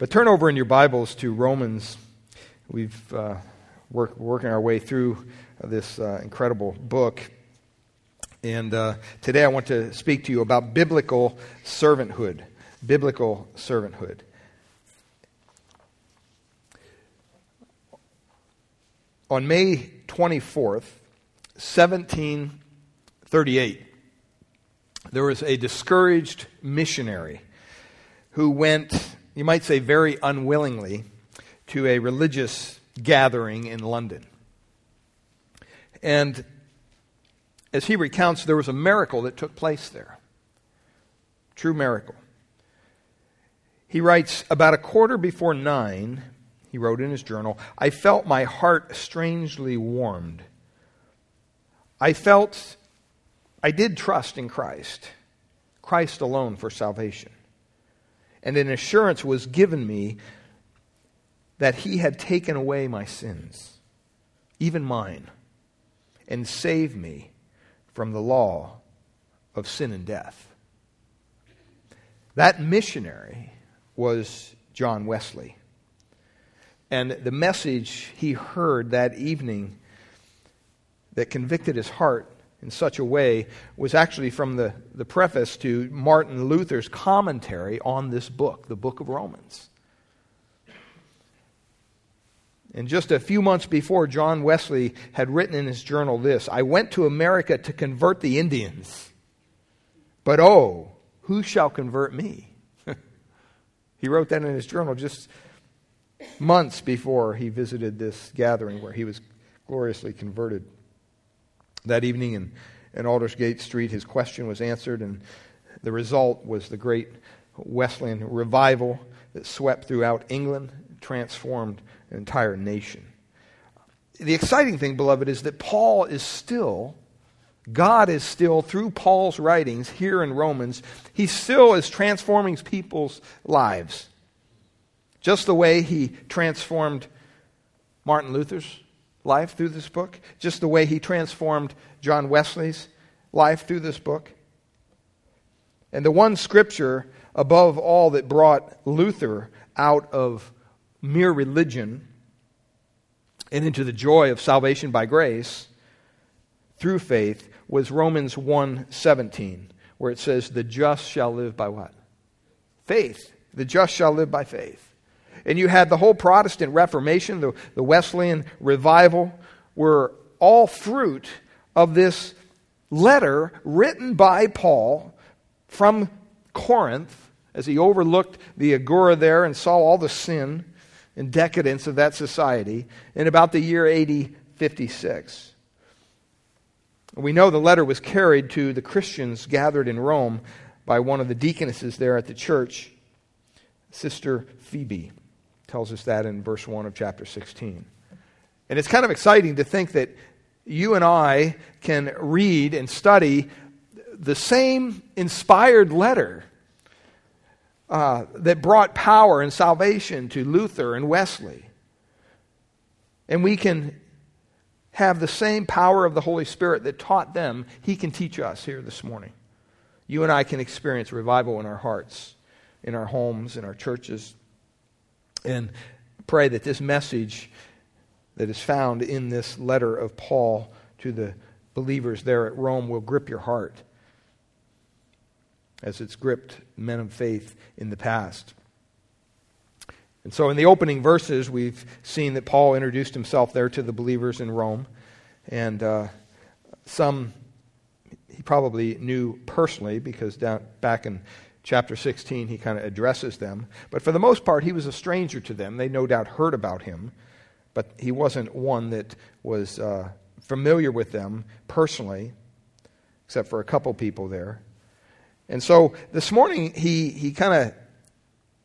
But turn over in your Bibles to Romans. We've uh, work, working our way through this uh, incredible book. And uh, today I want to speak to you about biblical servanthood. Biblical servanthood. On May 24th, 1738, there was a discouraged missionary who went you might say very unwillingly, to a religious gathering in London. And as he recounts, there was a miracle that took place there. True miracle. He writes, About a quarter before nine, he wrote in his journal, I felt my heart strangely warmed. I felt, I did trust in Christ, Christ alone for salvation and an assurance was given me that he had taken away my sins, even mine, and saved me from the law of sin and death. That missionary was John Wesley. And the message he heard that evening that convicted his heart in such a way was actually from the, the preface to Martin Luther's commentary on this book, the book of Romans. And just a few months before, John Wesley had written in his journal this I went to America to convert the Indians, but oh, who shall convert me? he wrote that in his journal just months before he visited this gathering where he was gloriously converted. That evening in, in Aldersgate Street, his question was answered, and the result was the great Wesleyan revival that swept throughout England, transformed an entire nation. The exciting thing, beloved, is that Paul is still, God is still, through Paul's writings here in Romans, he still is transforming people's lives. Just the way he transformed Martin Luther's life through this book, just the way he transformed John Wesley's life through this book. And the one scripture above all that brought Luther out of mere religion and into the joy of salvation by grace through faith was Romans 1:17 where it says the just shall live by what? Faith. The just shall live by faith. And you had the whole Protestant Reformation, the, the Wesleyan revival, were all fruit of this letter written by Paul from Corinth as he overlooked the agora there and saw all the sin and decadence of that society in about the year AD 56. We know the letter was carried to the Christians gathered in Rome by one of the deaconesses there at the church, Sister Phoebe tells us that in verse 1 of chapter 16. And it's kind of exciting to think that you and I can read and study the same inspired letter uh, that brought power and salvation to Luther and Wesley. And we can have the same power of the Holy Spirit that taught them, He can teach us here this morning. You and I can experience revival in our hearts, in our homes, in our churches. And pray that this message that is found in this letter of Paul to the believers there at Rome will grip your heart as it's gripped men of faith in the past. And so, in the opening verses, we've seen that Paul introduced himself there to the believers in Rome. And uh, some he probably knew personally because down, back in chapter 16, he kind of addresses them. But for the most part, he was a stranger to them. They no doubt heard about him, but he wasn't one that was uh, familiar with them personally, except for a couple people there. And so this morning, he, he kind of,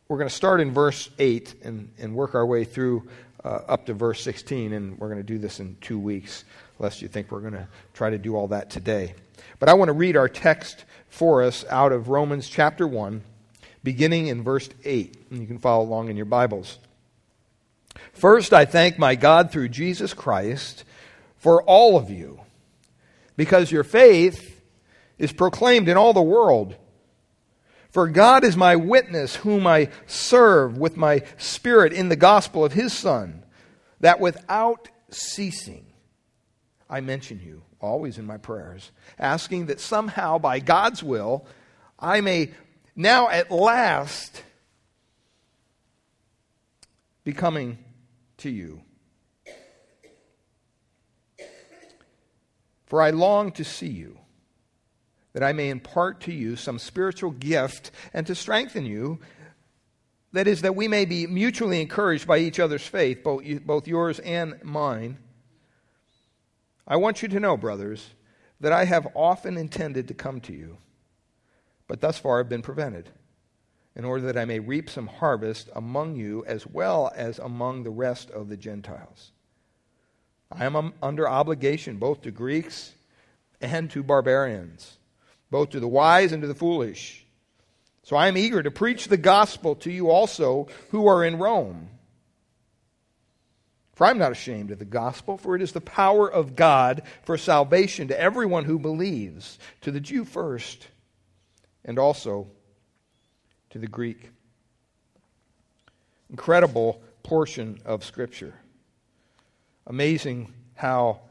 we're going to start in verse 8 and, and work our way through uh, up to verse 16, and we're going to do this in two weeks, lest you think we're going to try to do all that today. But I want to read our text for us out of Romans chapter 1, beginning in verse 8. And you can follow along in your Bibles. First, I thank my God through Jesus Christ for all of you, because your faith is proclaimed in all the world. For God is my witness, whom I serve with my spirit in the gospel of his Son, that without ceasing I mention you always in my prayers, asking that somehow by God's will I may now at last be coming to you. For I long to see you that I may impart to you some spiritual gift and to strengthen you. That is, that we may be mutually encouraged by each other's faith, both, yours and mine. I want you to know, brothers, that I have often intended to come to you, but thus far have been prevented, in order that I may reap some harvest among you as well as among the rest of the Gentiles. I am um, under obligation both to Greeks and to barbarians both to the wise and to the foolish. So I am eager to preach the gospel to you also who are in Rome. For I'm not ashamed of the gospel, for it is the power of God for salvation to everyone who believes, to the Jew first, and also to the Greek. Incredible portion of Scripture. Amazing how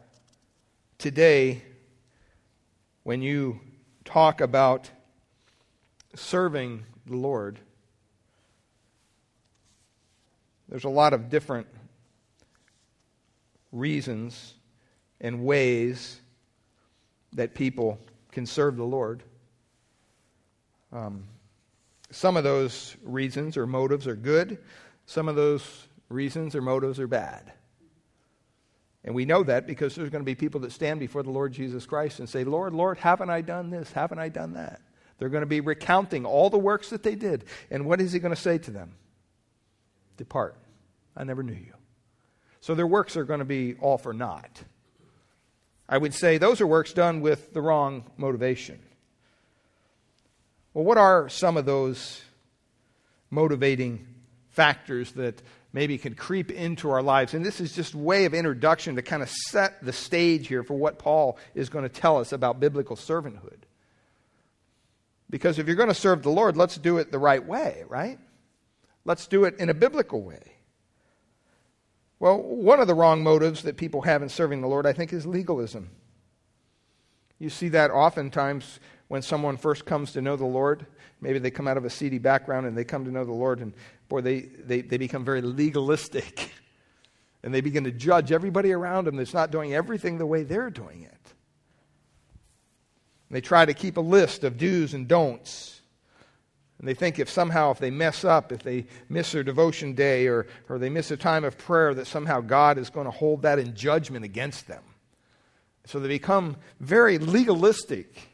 today, when you talk about serving the Lord, there's a lot of different reasons and ways that people can serve the Lord. Um, some of those reasons or motives are good, some of those reasons or motives are bad. And we know that because there's going to be people that stand before the Lord Jesus Christ and say, Lord, Lord, haven't I done this? Haven't I done that? They're going to be recounting all the works that they did. And what is he going to say to them? Depart. I never knew you. So their works are going to be all for naught. I would say those are works done with the wrong motivation. Well, what are some of those motivating factors that maybe can creep into our lives. And this is just way of introduction to kind of set the stage here for what Paul is going to tell us about biblical servanthood. Because if you're going to serve the Lord, let's do it the right way, right? Let's do it in a biblical way. Well, one of the wrong motives that people have in serving the Lord, I think, is legalism. You see that oftentimes when someone first comes to know the Lord. Maybe they come out of a seedy background and they come to know the Lord, and boy, they, they, they become very legalistic. and they begin to judge everybody around them that's not doing everything the way they're doing it. And they try to keep a list of do's and don'ts. And they think if somehow, if they mess up, if they miss their devotion day or, or they miss a time of prayer, that somehow God is going to hold that in judgment against them. So they become very legalistic.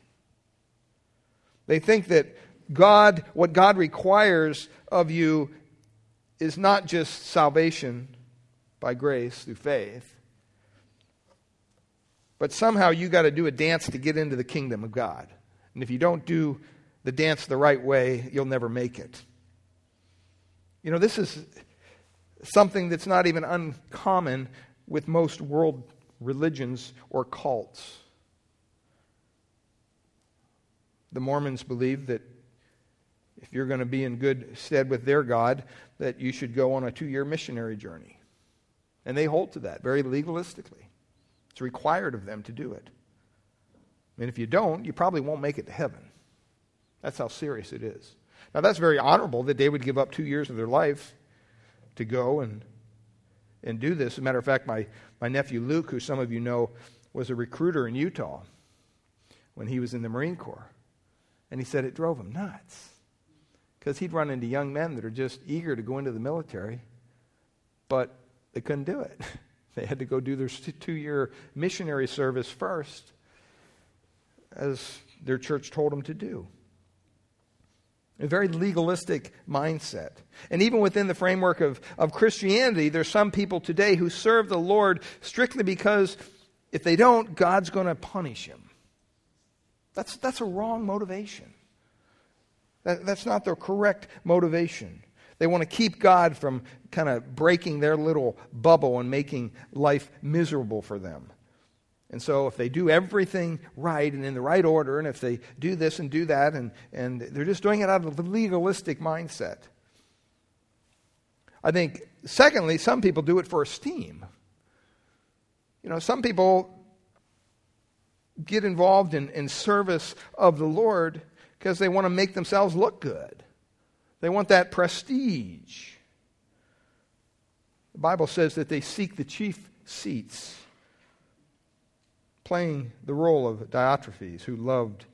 They think that God, what God requires of you is not just salvation by grace through faith, but somehow you got to do a dance to get into the kingdom of God. And if you don't do the dance the right way, you'll never make it. You know, this is something that's not even uncommon with most world religions or cults. The Mormons believe that if you're going to be in good stead with their God, that you should go on a two year missionary journey. And they hold to that very legalistically. It's required of them to do it. And if you don't, you probably won't make it to heaven. That's how serious it is. Now, that's very honorable that they would give up two years of their life to go and, and do this. As a matter of fact, my, my nephew Luke, who some of you know, was a recruiter in Utah when he was in the Marine Corps. And he said it drove him nuts because he'd run into young men that are just eager to go into the military, but they couldn't do it. they had to go do their two year missionary service first, as their church told them to do. A very legalistic mindset. And even within the framework of, of Christianity, there's some people today who serve the Lord strictly because if they don't, God's going to punish him. That's, that's a wrong motivation. That, that's not the correct motivation. They want to keep God from kind of breaking their little bubble and making life miserable for them. And so, if they do everything right and in the right order, and if they do this and do that, and, and they're just doing it out of a legalistic mindset. I think, secondly, some people do it for esteem. You know, some people get involved in, in service of the Lord because they want to make themselves look good. They want that prestige. The Bible says that they seek the chief seats playing the role of Diotrephes, who loved,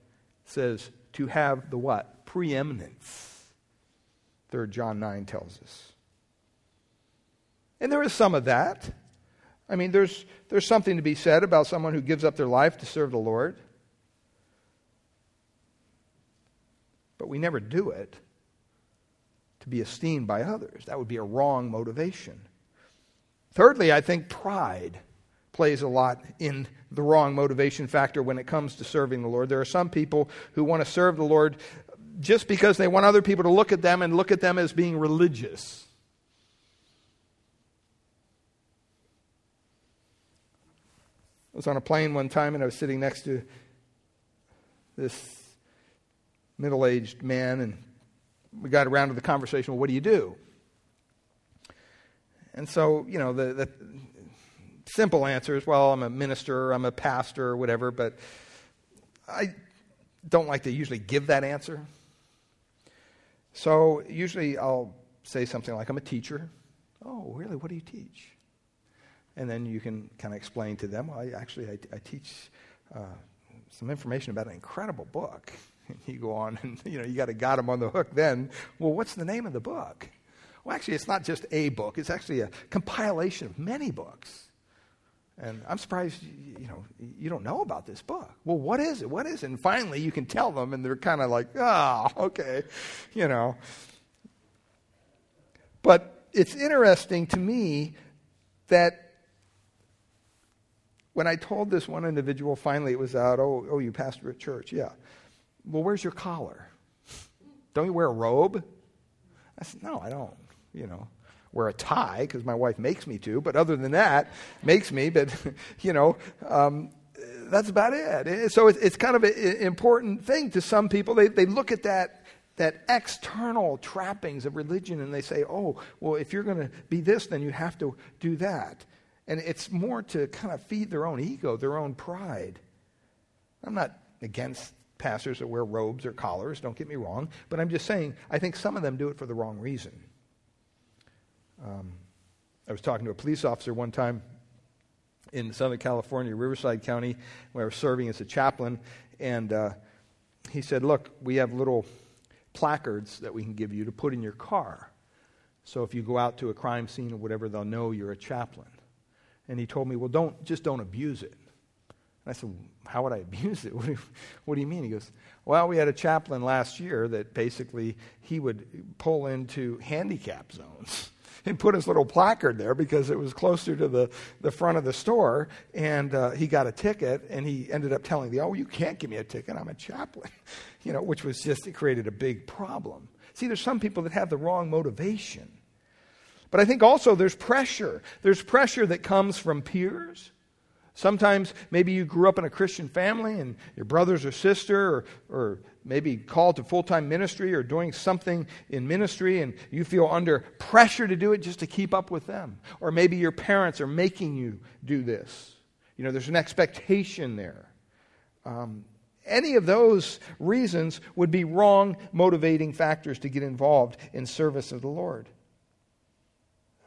says, to have the what? Preeminence. 3 John 9 tells us. And there is some of that. I mean, there's, there's something to be said about someone who gives up their life to serve the Lord. But we never do it to be esteemed by others. That would be a wrong motivation. Thirdly, I think pride plays a lot in the wrong motivation factor when it comes to serving the Lord. There are some people who want to serve the Lord just because they want other people to look at them and look at them as being religious. I was on a plane one time and I was sitting next to this middle aged man, and we got around to the conversation well, what do you do? And so, you know, the, the simple answer is, well, I'm a minister, I'm a pastor, or whatever, but I don't like to usually give that answer. So usually I'll say something like, I'm a teacher. Oh, really? What do you teach? And then you can kind of explain to them, well, I, actually, I, I teach uh, some information about an incredible book. And you go on and, you know, you got to got them on the hook then. Well, what's the name of the book? Well, actually, it's not just a book. It's actually a compilation of many books. And I'm surprised, you know, you don't know about this book. Well, what is it? What is it? And finally, you can tell them, and they're kind of like, oh, okay, you know. But it's interesting to me that when I told this one individual, finally it was out, oh, oh, you pastor at church. Yeah. Well, where's your collar? Don't you wear a robe? I said, no, I don't, you know wear a tie because my wife makes me to, but other than that, makes me, but, you know, um, that's about it. So it's kind of an important thing to some people. They, they look at that, that external trappings of religion and they say, oh, well, if you're going to be this, then you have to do that. And it's more to kind of feed their own ego, their own pride. I'm not against pastors that wear robes or collars, don't get me wrong, but I'm just saying I think some of them do it for the wrong reason. Um, I was talking to a police officer one time in Southern California, Riverside County, where I was serving as a chaplain, and uh, he said, Look, we have little placards that we can give you to put in your car. So if you go out to a crime scene or whatever, they'll know you're a chaplain. And he told me, Well, don't, just don't abuse it. And I said, How would I abuse it? What do, you, what do you mean? He goes, Well, we had a chaplain last year that basically he would pull into handicap zones and put his little placard there because it was closer to the, the front of the store. And uh, he got a ticket, and he ended up telling the, oh, you can't give me a ticket. I'm a chaplain, you know, which was just, it created a big problem. See, there's some people that have the wrong motivation. But I think also there's pressure. There's pressure that comes from peers. Sometimes maybe you grew up in a Christian family and your brothers or sister or, or maybe called to full time ministry or doing something in ministry and you feel under pressure to do it just to keep up with them. Or maybe your parents are making you do this. You know, there's an expectation there. Um, any of those reasons would be wrong motivating factors to get involved in service of the Lord.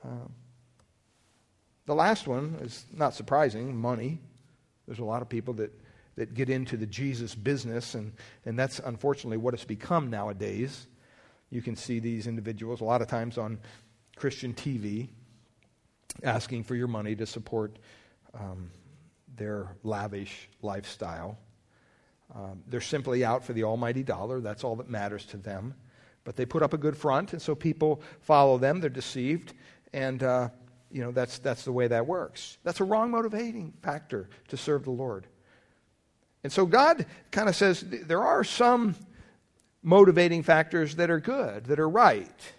Um, the last one is not surprising money. There's a lot of people that, that get into the Jesus business, and, and that's unfortunately what it's become nowadays. You can see these individuals a lot of times on Christian TV asking for your money to support um, their lavish lifestyle. Um, they're simply out for the almighty dollar. That's all that matters to them. But they put up a good front, and so people follow them. They're deceived. And uh, you know, that's, that's the way that works. That's a wrong motivating factor to serve the Lord. And so God kind of says there are some motivating factors that are good, that are right.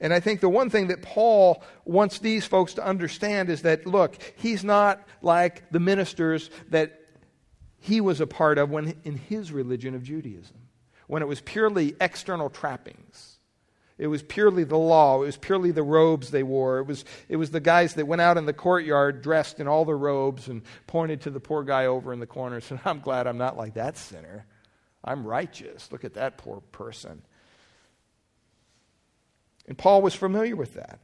And I think the one thing that Paul wants these folks to understand is that, look, he's not like the ministers that he was a part of when in his religion of Judaism, when it was purely external trappings. It was purely the law. It was purely the robes they wore. It was, it was the guys that went out in the courtyard dressed in all the robes and pointed to the poor guy over in the corner and said, I'm glad I'm not like that sinner. I'm righteous. Look at that poor person. And Paul was familiar with that.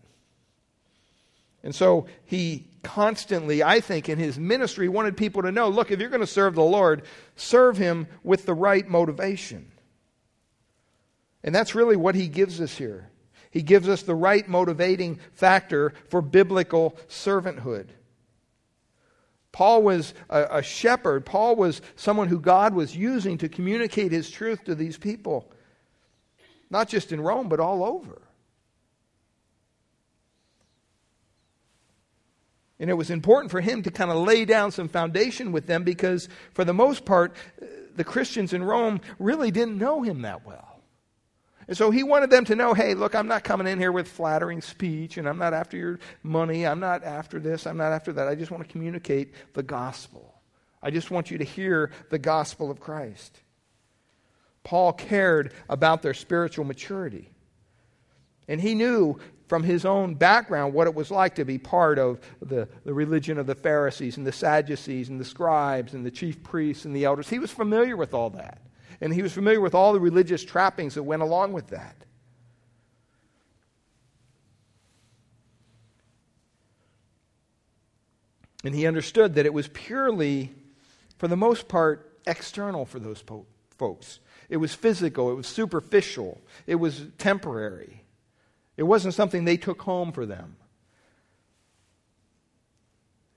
And so he constantly, I think, in his ministry, wanted people to know look, if you're going to serve the Lord, serve him with the right motivation. And that's really what he gives us here. He gives us the right motivating factor for biblical servanthood. Paul was a, a, shepherd. Paul was someone who God was using to communicate his truth to these people, not just in Rome, but all over. And it was important for him to kind of lay down some foundation with them because, for the most part, the Christians in Rome really didn't know him that well. And so he wanted them to know hey, look, I'm not coming in here with flattering speech, and I'm not after your money. I'm not after this. I'm not after that. I just want to communicate the gospel. I just want you to hear the gospel of Christ. Paul cared about their spiritual maturity. And he knew from his own background what it was like to be part of the, the religion of the Pharisees and the Sadducees and the scribes and the chief priests and the elders. He was familiar with all that. And he was familiar with all the religious trappings that went along with that. And he understood that it was purely, for the most part, external for those po- folks. It was physical, it was superficial, it was temporary. It wasn't something they took home for them.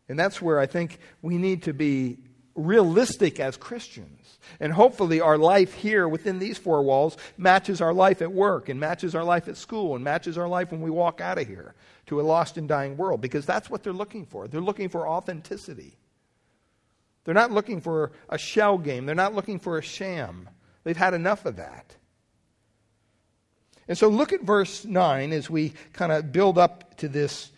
And that's where I think we need to be realistic as Christians. And hopefully, our life here within these four walls matches our life at work, and matches our life at school, and matches our life when we walk out of here to a lost and dying world, because that's what they're looking for. They're looking for authenticity. They're not looking for a shell game, they're not looking for a sham. They've had enough of that. And so look at verse 9 as we kind of build up to this.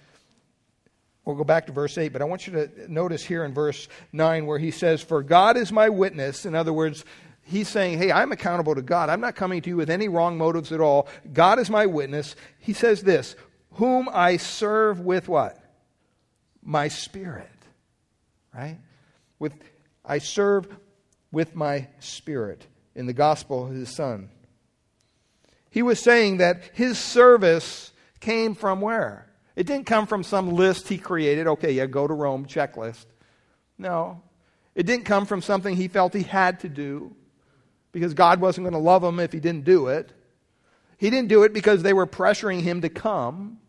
We'll go back to verse 8, but I want you to notice here in verse 9 where he says, For God is my witness. In other words, he's saying, Hey, I'm accountable to God. I'm not coming to you with any wrong motives at all. God is my witness. He says this, Whom I serve with what? My spirit. Right? With I serve with my spirit in the gospel of his son. He was saying that his service came from where? It didn't come from some list he created. Okay, yeah, go to Rome, checklist. No. It didn't come from something he felt he had to do because God wasn't going to love him if he didn't do it. He didn't do it because they were pressuring him to come.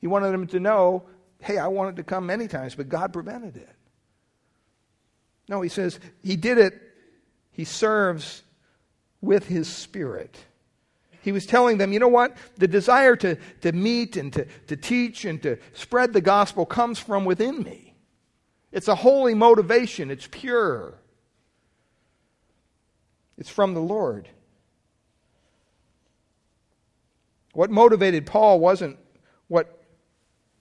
He wanted them to know, hey, I wanted to come many times, but God prevented it. No, he says he did it, he serves with his spirit. He was telling them, you know what? The desire to, to meet and to, to teach and to spread the gospel comes from within me. It's a holy motivation, it's pure, it's from the Lord. What motivated Paul wasn't what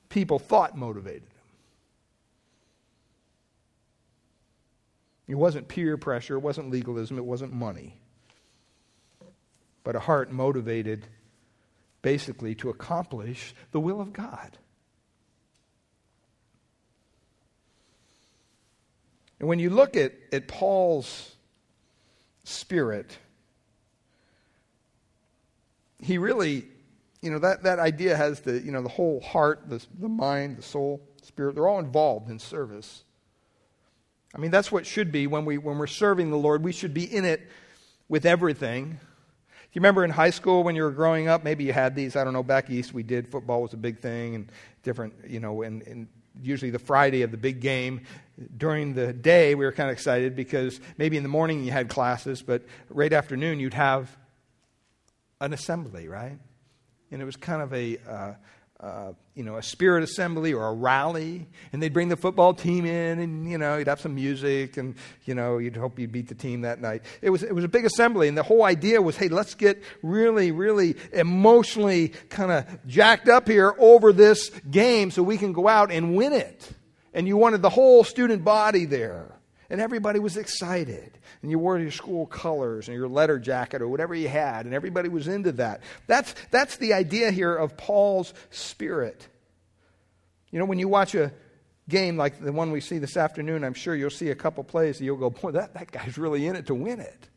people thought motivated him. It wasn't peer pressure, it wasn't legalism, it wasn't money but a heart motivated basically to accomplish the will of God. And when you look at, at Paul's spirit, he really, you know, that, that idea has the, you know, the whole heart, the, the mind, the soul, spirit, they're all involved in service. I mean, that's what should be when, we, when we're serving the Lord. We should be in it with everything you remember in high school when you were growing up? Maybe you had these. I don't know. Back east, we did. Football was a big thing, and different, you know, and, and usually the Friday of the big game. During the day, we were kind of excited because maybe in the morning you had classes, but right afternoon you'd have an assembly, right? And it was kind of a, uh, uh, you know, a spirit assembly or a rally, and they'd bring the football team in, and you know, you'd have some music, and you know, you'd hope you'd beat the team that night. It was it was a big assembly, and the whole idea was, hey, let's get really, really emotionally kind of jacked up here over this game, so we can go out and win it. And you wanted the whole student body there. And everybody was excited. And you wore your school colors and your letter jacket or whatever you had, and everybody was into that. That's, that's the idea here of Paul's spirit. You know, when you watch a game like the one we see this afternoon, I'm sure you'll see a couple plays and you'll go, boy, that, that guy's really in it to win it.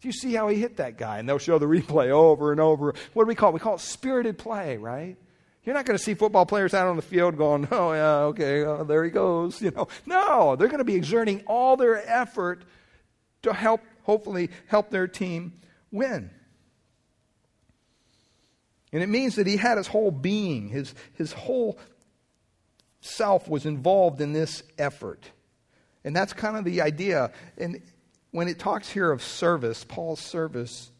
Do you see how he hit that guy? And they'll show the replay over and over. What do we call it? We call it spirited play, right? You're not going to see football players out on the field going, oh, yeah, okay, oh, there he goes. You know, no, they're going to be exerting all their effort to help, hopefully, help their team win. And it means that he had his whole being, his, his whole self was involved in this effort. And that's kind of the idea. And when it talks here of service, Paul's service,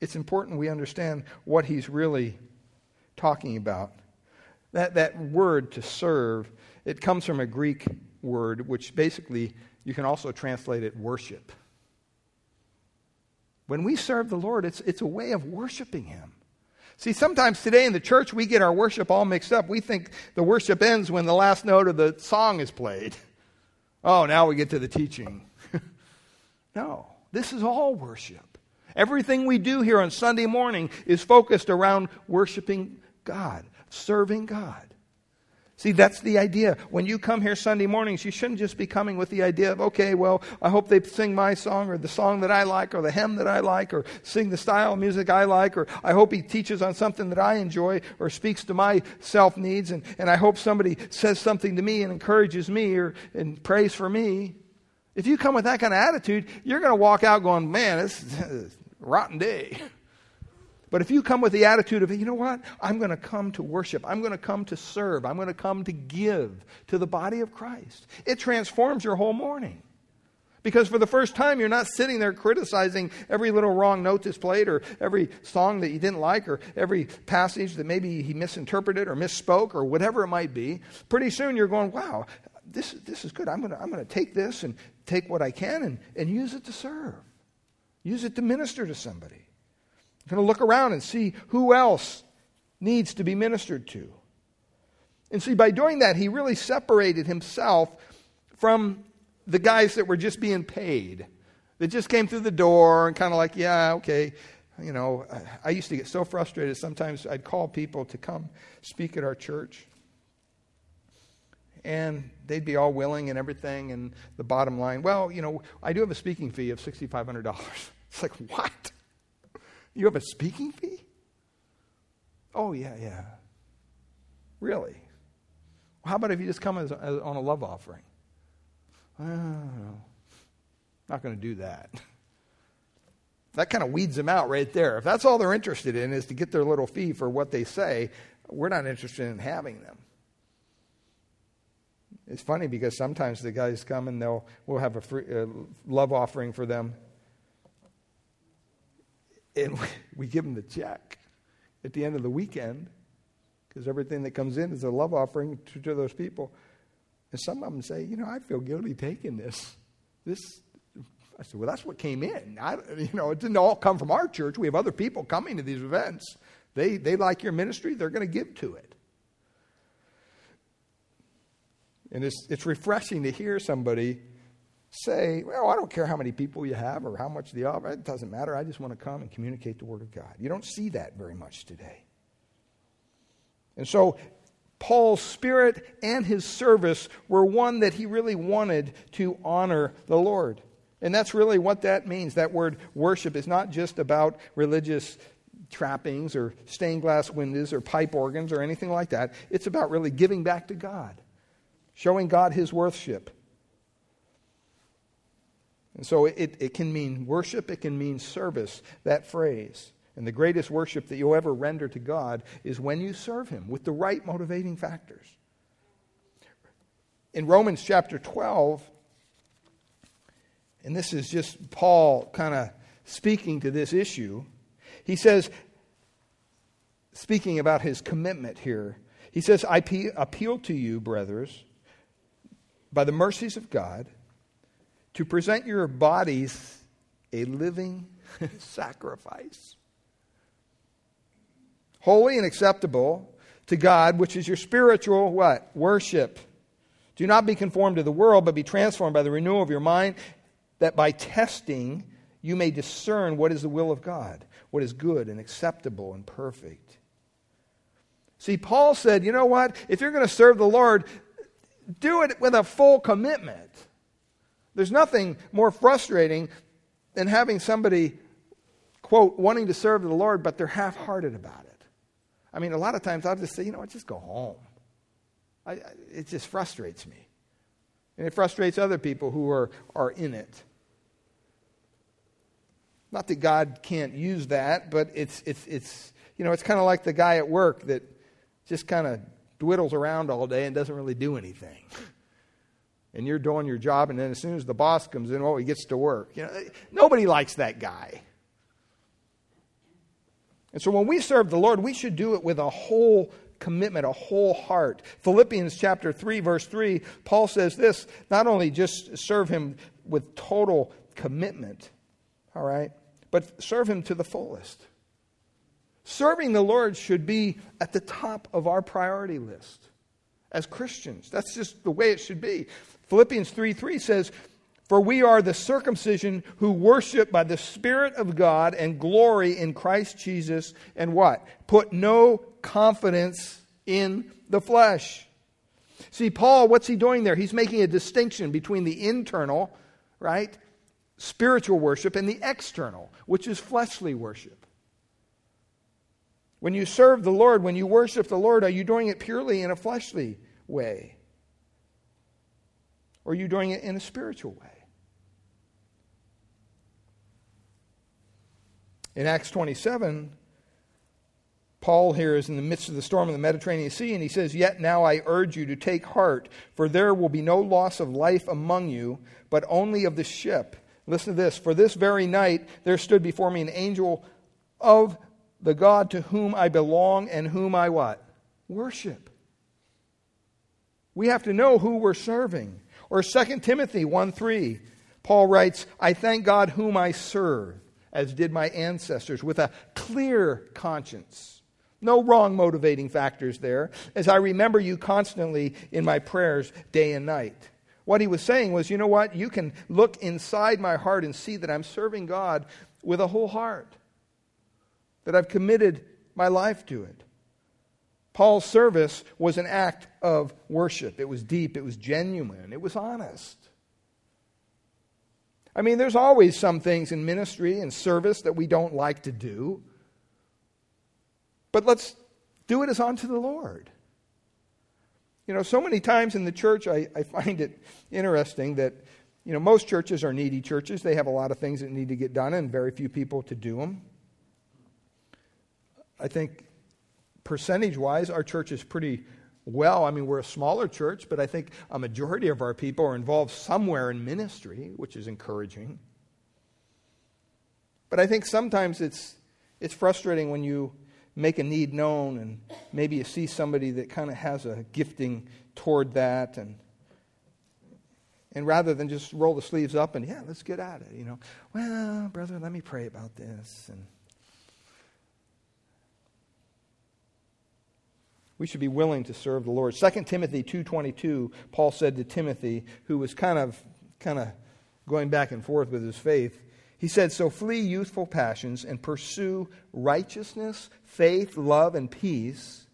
it's important we understand what he's really talking about. That, that word to serve, it comes from a Greek word, which basically you can also translate it worship. When we serve the Lord, it's, it's a way of worshiping Him. See, sometimes today in the church, we get our worship all mixed up. We think the worship ends when the last note of the song is played. Oh, now we get to the teaching. no, this is all worship. Everything we do here on Sunday morning is focused around worshiping God, serving God. See, that's the idea. When you come here Sunday mornings, you shouldn't just be coming with the idea of, okay, well, I hope they sing my song or the song that I like or the hymn that I like or sing the style of music I like or I hope he teaches on something that I enjoy or speaks to my self needs and, and I hope somebody says something to me and encourages me or and prays for me. If you come with that kind of attitude, you're going to walk out going, man, is a rotten day. But if you come with the attitude of, you know what? I'm going to come to worship. I'm going to come to serve. I'm going to come to give to the body of Christ. It transforms your whole morning. Because for the first time, you're not sitting there criticizing every little wrong note that's played or every song that you didn't like or every passage that maybe he misinterpreted or misspoke or whatever it might be. Pretty soon you're going, wow, this, this is good. I'm going to I'm going to take this and take what I can and, and use it to serve, use it to minister to somebody. I'm going to look around and see who else needs to be ministered to. And see, by doing that, he really separated himself from the guys that were just being paid, that just came through the door and kind of like, yeah, okay. You know, I used to get so frustrated. Sometimes I'd call people to come speak at our church. And they'd be all willing and everything. And the bottom line, well, you know, I do have a speaking fee of $6,500. It's like, what? You have a speaking fee? Oh, yeah, yeah. Really? Well, how about if you just come as, as on a love offering? Well, not going to do that. That kind of weeds them out right there. If that's all they're interested in is to get their little fee for what they say, we're not interested in having them. It's funny because sometimes the guys come and they'll we'll have a free, uh, love offering for them, and we give them the check at the end of the weekend because everything that comes in is a love offering to, to, those people. And some of them say, you know, I feel guilty taking this. This, I said, well, that's what came in. I, you know, it didn't all come from our church. We have other people coming to these events. They, they like your ministry. They're going to give to it. And it's, it's refreshing to hear somebody say, well, I don't care how many people you have or how much the offer, it doesn't matter. I just want to come and communicate the Word of God. You don't see that very much today. And so, Paul's spirit and his service were one that he really wanted to honor the Lord. And that's really what that means. That word worship is not just about religious trappings or stained glass windows or pipe organs or anything like that. It's about really giving back to God, showing God his worship and so it, it can mean worship, it can mean service, that phrase. And the greatest worship that you'll ever render to God is when you serve Him with the right motivating factors. In Romans chapter 12, and this is just Paul kind of speaking to this issue, he says, speaking about his commitment here. He says, I appeal to you, brothers, by the mercies of God, to present your bodies a living sacrifice, holy and acceptable to God, which is your spiritual what? Worship. Do not be conformed to the world, but be transformed by the renewal of your mind, that by testing you may discern what is the will of God, what is good and acceptable and perfect. See, Paul said, you know what? If you're going to serve the Lord, do it with a full commitment. There's nothing more frustrating than having somebody, quote, wanting to serve the Lord, but they're half hearted about it. I mean, a lot of times I'll just say, you know what, just go home. I, I, it just frustrates me. And it frustrates other people who are, are in it. Not that God can't use that, but it's, it's, it's you know, it's kind of like the guy at work that just kind of dwiddles around all day and doesn't really do anything. And you're doing your job, and then as soon as the boss comes in, oh, he gets to work. You know, nobody likes that guy. And so when we serve the Lord, we should do it with a whole commitment, a whole heart. Philippians chapter 3, verse 3, Paul says this not only just serve him with total commitment, all right, but serve him to the fullest. Serving the Lord should be at the top of our priority list as Christians. That's just the way it should be. Philippians 3 3 says, For we are the circumcision who worship by the Spirit of God and glory in Christ Jesus, and what? Put no confidence in the flesh. See, Paul, what's he doing there? He's making a distinction between the internal, right, spiritual worship and the external, which is fleshly worship. When you serve the Lord, when you worship the Lord, are you doing it purely in a fleshly way? Or are you doing it in a spiritual way? In Acts 27, Paul here is in the midst of the storm of the Mediterranean Sea, and he says, Yet now I urge you to take heart, for there will be no loss of life among you, but only of the ship. Listen to this. For this very night there stood before me an angel of the God to whom I belong and whom I what? Worship. We have to know who we're serving. Or 2 Timothy 1 3, Paul writes, I thank God whom I serve, as did my ancestors, with a clear conscience. No wrong motivating factors there, as I remember you constantly in my prayers day and night. What he was saying was, you know what? You can look inside my heart and see that I'm serving God with a whole heart that I've committed my life to it. Paul's service was an act of worship. It was deep, it was genuine, it was honest. I mean, there's always some things in ministry and service that we don't like to do. But let's do it as unto the Lord. You know, so many times in the church, I, I find it interesting that, you know, most churches are needy churches. They have a lot of things that need to get done and very few people to do them. I think percentage wise, our church is pretty well. I mean, we're a smaller church, but I think a majority of our people are involved somewhere in ministry, which is encouraging. But I think sometimes it's, it's frustrating when you make a need known and maybe you see somebody that kind of has a gifting toward that and and rather than just roll the sleeves up and yeah let's get at it you know well brother let me pray about this and We should be willing to serve the Lord. 2 Timothy 2:22, Paul said to Timothy, who was kind of kind of going back and forth with his faith, he said, "So flee youthful passions and pursue righteousness, faith, love and peace,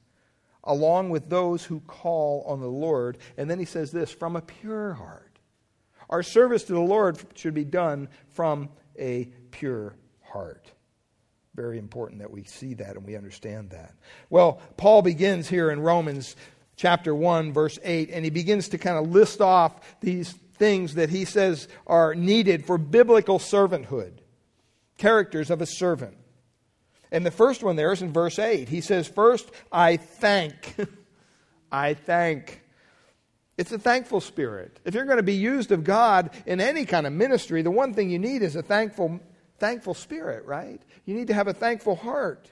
along with those who call on the Lord." And then he says this, "from a pure heart." Our service to the Lord should be done from a pure heart very important that we see that and we understand that. Well, Paul begins here in Romans chapter 1, verse 8, and he begins to kind of list off these things that he says are needed for biblical servanthood, characters of a servant. And the first one there is in verse 8. He says, First, I thank. I thank. It's a thankful spirit. If you're going to be used of God in any kind of ministry, the one thing you need is a thankful thankful spirit, right? You need to have a thankful heart.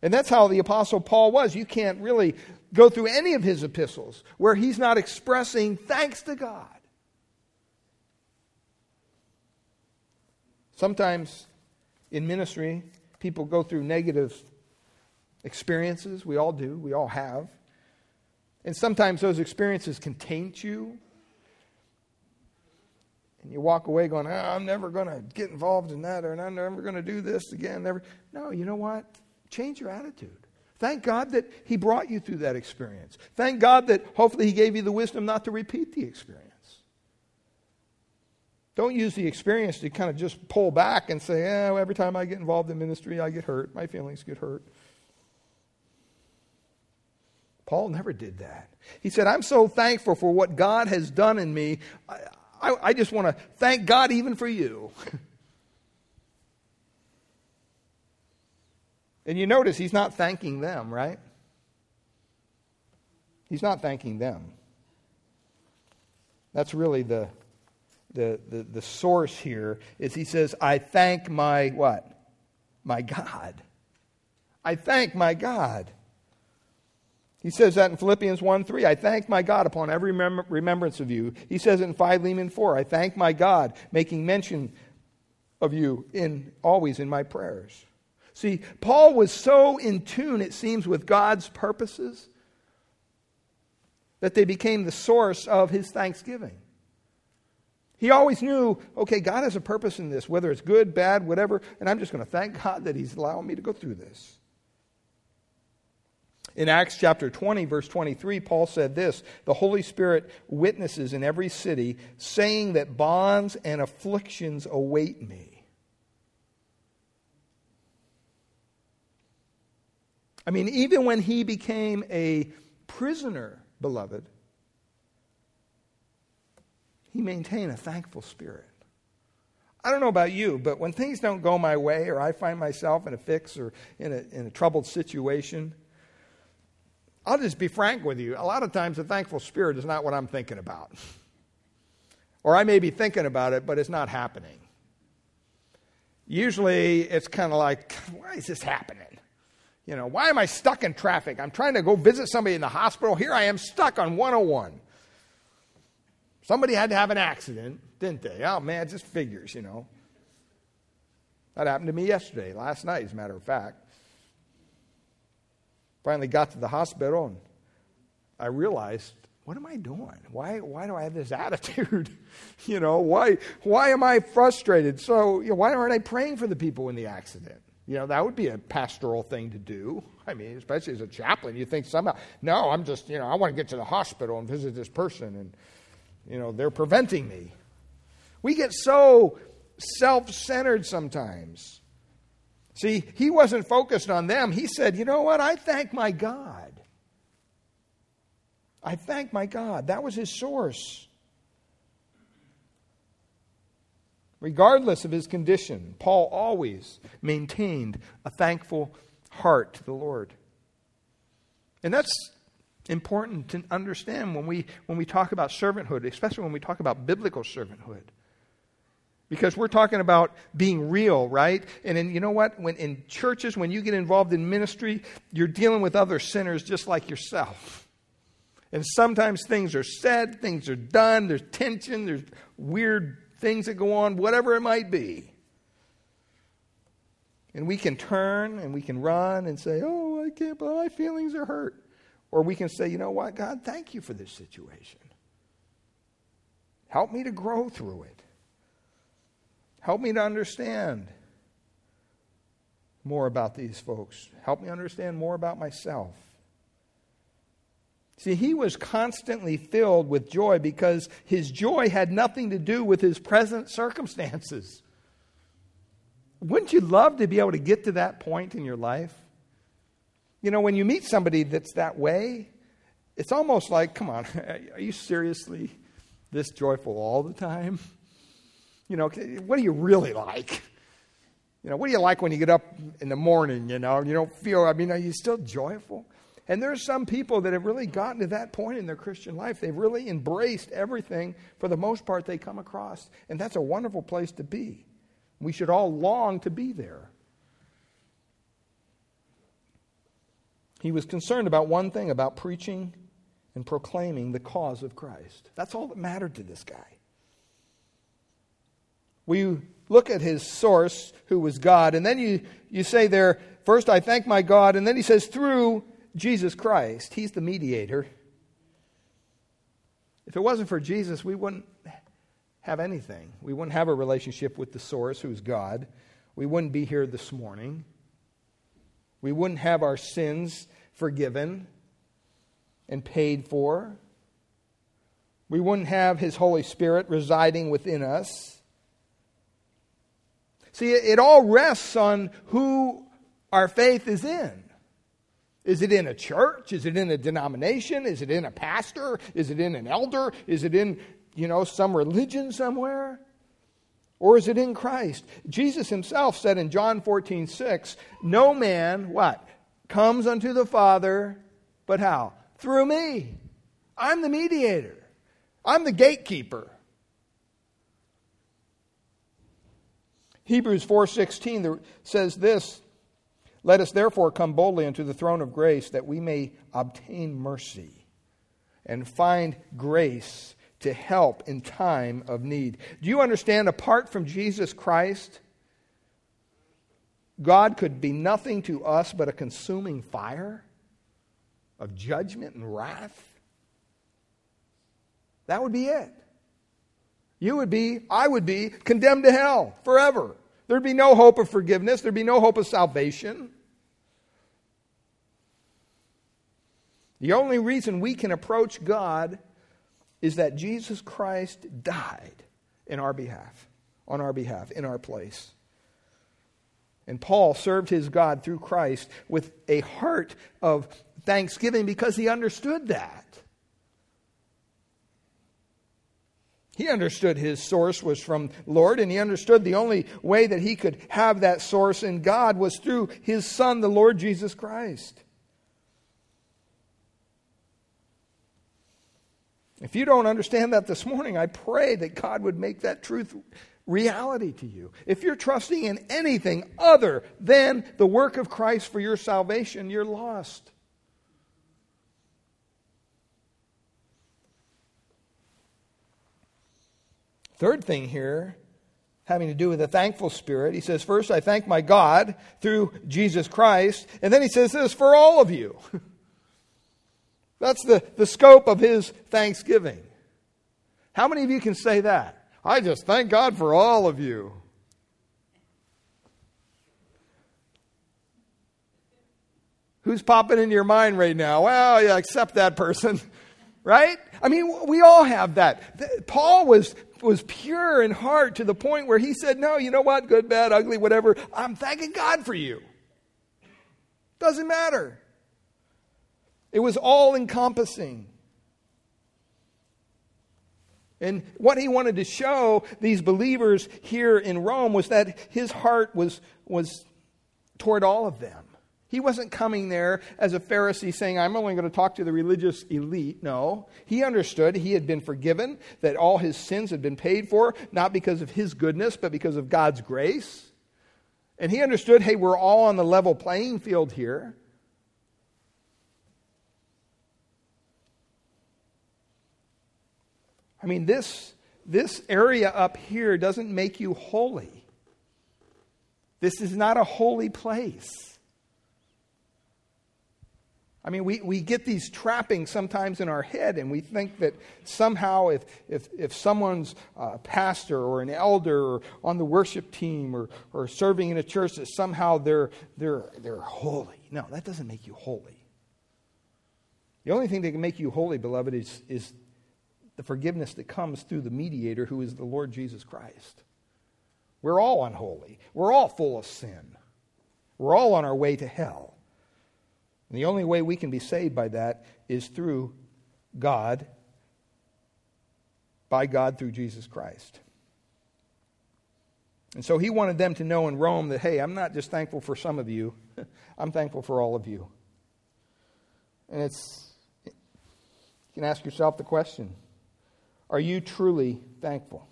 And that's how the Apostle Paul was. You can't really go through any of his epistles where he's not expressing thanks to God. Sometimes in ministry, people go through negative experiences. We all do, we all have. And sometimes those experiences can taint you. And you walk away going, oh, I'm never going to get involved in that, or I'm never going to do this again. Never. No, you know what? Change your attitude. Thank God that He brought you through that experience. Thank God that hopefully He gave you the wisdom not to repeat the experience. Don't use the experience to kind of just pull back and say, oh, every time I get involved in ministry, I get hurt. My feelings get hurt. Paul never did that. He said, I'm so thankful for what God has done in me. I, I, I just want to thank God even for you. and you notice he's not thanking them, right? He's not thanking them. That's really the the, the, the source here is he says, I thank my what? My God. I thank my God. He says that in Philippians 1 3. I thank my God upon every remembrance of you. He says it in Philemon 4. I thank my God, making mention of you in always in my prayers. See, Paul was so in tune, it seems, with God's purposes that they became the source of his thanksgiving. He always knew, okay, God has a purpose in this, whether it's good, bad, whatever, and I'm just going to thank God that He's allowing me to go through this. In Acts chapter 20, verse 23, Paul said this The Holy Spirit witnesses in every city, saying that bonds and afflictions await me. I mean, even when he became a prisoner, beloved, he maintained a thankful spirit. I don't know about you, but when things don't go my way or I find myself in a fix or in a, in a troubled situation, I'll just be frank with you. A lot of times, a thankful spirit is not what I'm thinking about. Or I may be thinking about it, but it's not happening. Usually, it's kind of like, why is this happening? You know, why am I stuck in traffic? I'm trying to go visit somebody in the hospital. Here I am stuck on 101. Somebody had to have an accident, didn't they? Oh, man, just figures, you know. That happened to me yesterday, last night, as a matter of fact. Finally got to the hospital and I realized, what am I doing? Why, why do I have this attitude? you know, why, why am I frustrated? So, you know, why aren't I praying for the people in the accident? You know, that would be a pastoral thing to do. I mean, especially as a chaplain, you think somehow, no, I'm just, you know, I want to get to the hospital and visit this person and you know, they're preventing me. We get so self centered sometimes. See, he wasn't focused on them. He said, You know what? I thank my God. I thank my God. That was his source. Regardless of his condition, Paul always maintained a thankful heart to the Lord. And that's important to understand when we, when we talk about servanthood, especially when we talk about biblical servanthood. Because we're talking about being real, right? And in, you know what? When in churches, when you get involved in ministry, you're dealing with other sinners just like yourself. And sometimes things are said, things are done, there's tension, there's weird things that go on, whatever it might be. And we can turn and we can run and say, Oh, I can't, but my feelings are hurt. Or we can say, you know what, God, thank you for this situation. Help me to grow through it. Help me to understand more about these folks. Help me understand more about myself. See, he was constantly filled with joy because his joy had nothing to do with his present circumstances. Wouldn't you love to be able to get to that point in your life? You know, when you meet somebody that's that way, it's almost like, come on, are you seriously this joyful all the time? You know, what do you really like? You know, what do you like when you get up in the morning, you know, you don't feel, I mean, are you still joyful? And there's some people that have really gotten to that point in their Christian life. They've really embraced everything for the most part they come across. And that's a wonderful place to be. We should all long to be there. He was concerned about one thing about preaching and proclaiming the cause of Christ. That's all that mattered to this guy. We look at his source, who was God, and then you, you say there, first, I thank my God, and then he says, through Jesus Christ. He's the mediator. If it wasn't for Jesus, we wouldn't have anything. We wouldn't have a relationship with the source, who's God. We wouldn't be here this morning. We wouldn't have our sins forgiven and paid for. We wouldn't have His Holy Spirit residing within us. See, it all rests on who our faith is in. Is it in a church? Is it in a denomination? Is it in a pastor? Is it in an elder? Is it in, you know, some religion somewhere? Or is it in Christ? Jesus himself said in John 14, 6, No man, what? Comes unto the Father, but how? Through me. I'm the mediator. I'm the gatekeeper. Hebrews 4:16 says this, "Let us therefore come boldly unto the throne of grace that we may obtain mercy and find grace to help in time of need." Do you understand apart from Jesus Christ, God could be nothing to us but a consuming fire of judgment and wrath? That would be it. You would be, I would be, condemned to hell forever. There'd be no hope of forgiveness, there'd be no hope of salvation. The only reason we can approach God is that Jesus Christ died in our behalf, on our behalf, in our place. And Paul served his God through Christ with a heart of thanksgiving because he understood that. He understood his source was from Lord, and he understood the only way that he could have that source in God was through his Son, the Lord Jesus Christ. If you don't understand that this morning, I pray that God would make that truth reality to you. If you're trusting in anything other than the work of Christ for your salvation, you're lost. Third thing here, having to do with a thankful spirit, he says, First, I thank my God through Jesus Christ. And then he says this for all of you. That's the, the scope of his thanksgiving. How many of you can say that? I just thank God for all of you. Who's popping in your mind right now? Well, yeah, accept that person, right? I mean, we all have that. Paul was was pure in heart to the point where he said, No, you know what? Good, bad, ugly, whatever. I'm thanking God for you. Doesn't matter. It was all encompassing. And what he wanted to show these believers here in Rome was that his heart was, was toward all of them. He wasn't coming there as a Pharisee saying, I'm only going to talk to the religious elite. No. He understood he had been forgiven, that all his sins had been paid for, not because of his goodness, but because of God's grace. And he understood, hey, we're all on the level playing field here. I mean, this, this area up here doesn't make you holy. This is not a holy place. I mean, we, we get these trappings sometimes in our head, and we think that somehow if, if, if someone's a pastor or an elder or on the worship team or, or serving in a church, that somehow they're, they're, they're holy. No, that doesn't make you holy. The only thing that can make you holy, beloved, is, is the forgiveness that comes through the mediator who is the Lord Jesus Christ. We're all unholy, we're all full of sin, we're all on our way to hell. And the only way we can be saved by that is through God, by God through Jesus Christ. And so he wanted them to know in Rome that, hey, I'm not just thankful for some of you, I'm thankful for all of you. And it's, you can ask yourself the question are you truly thankful?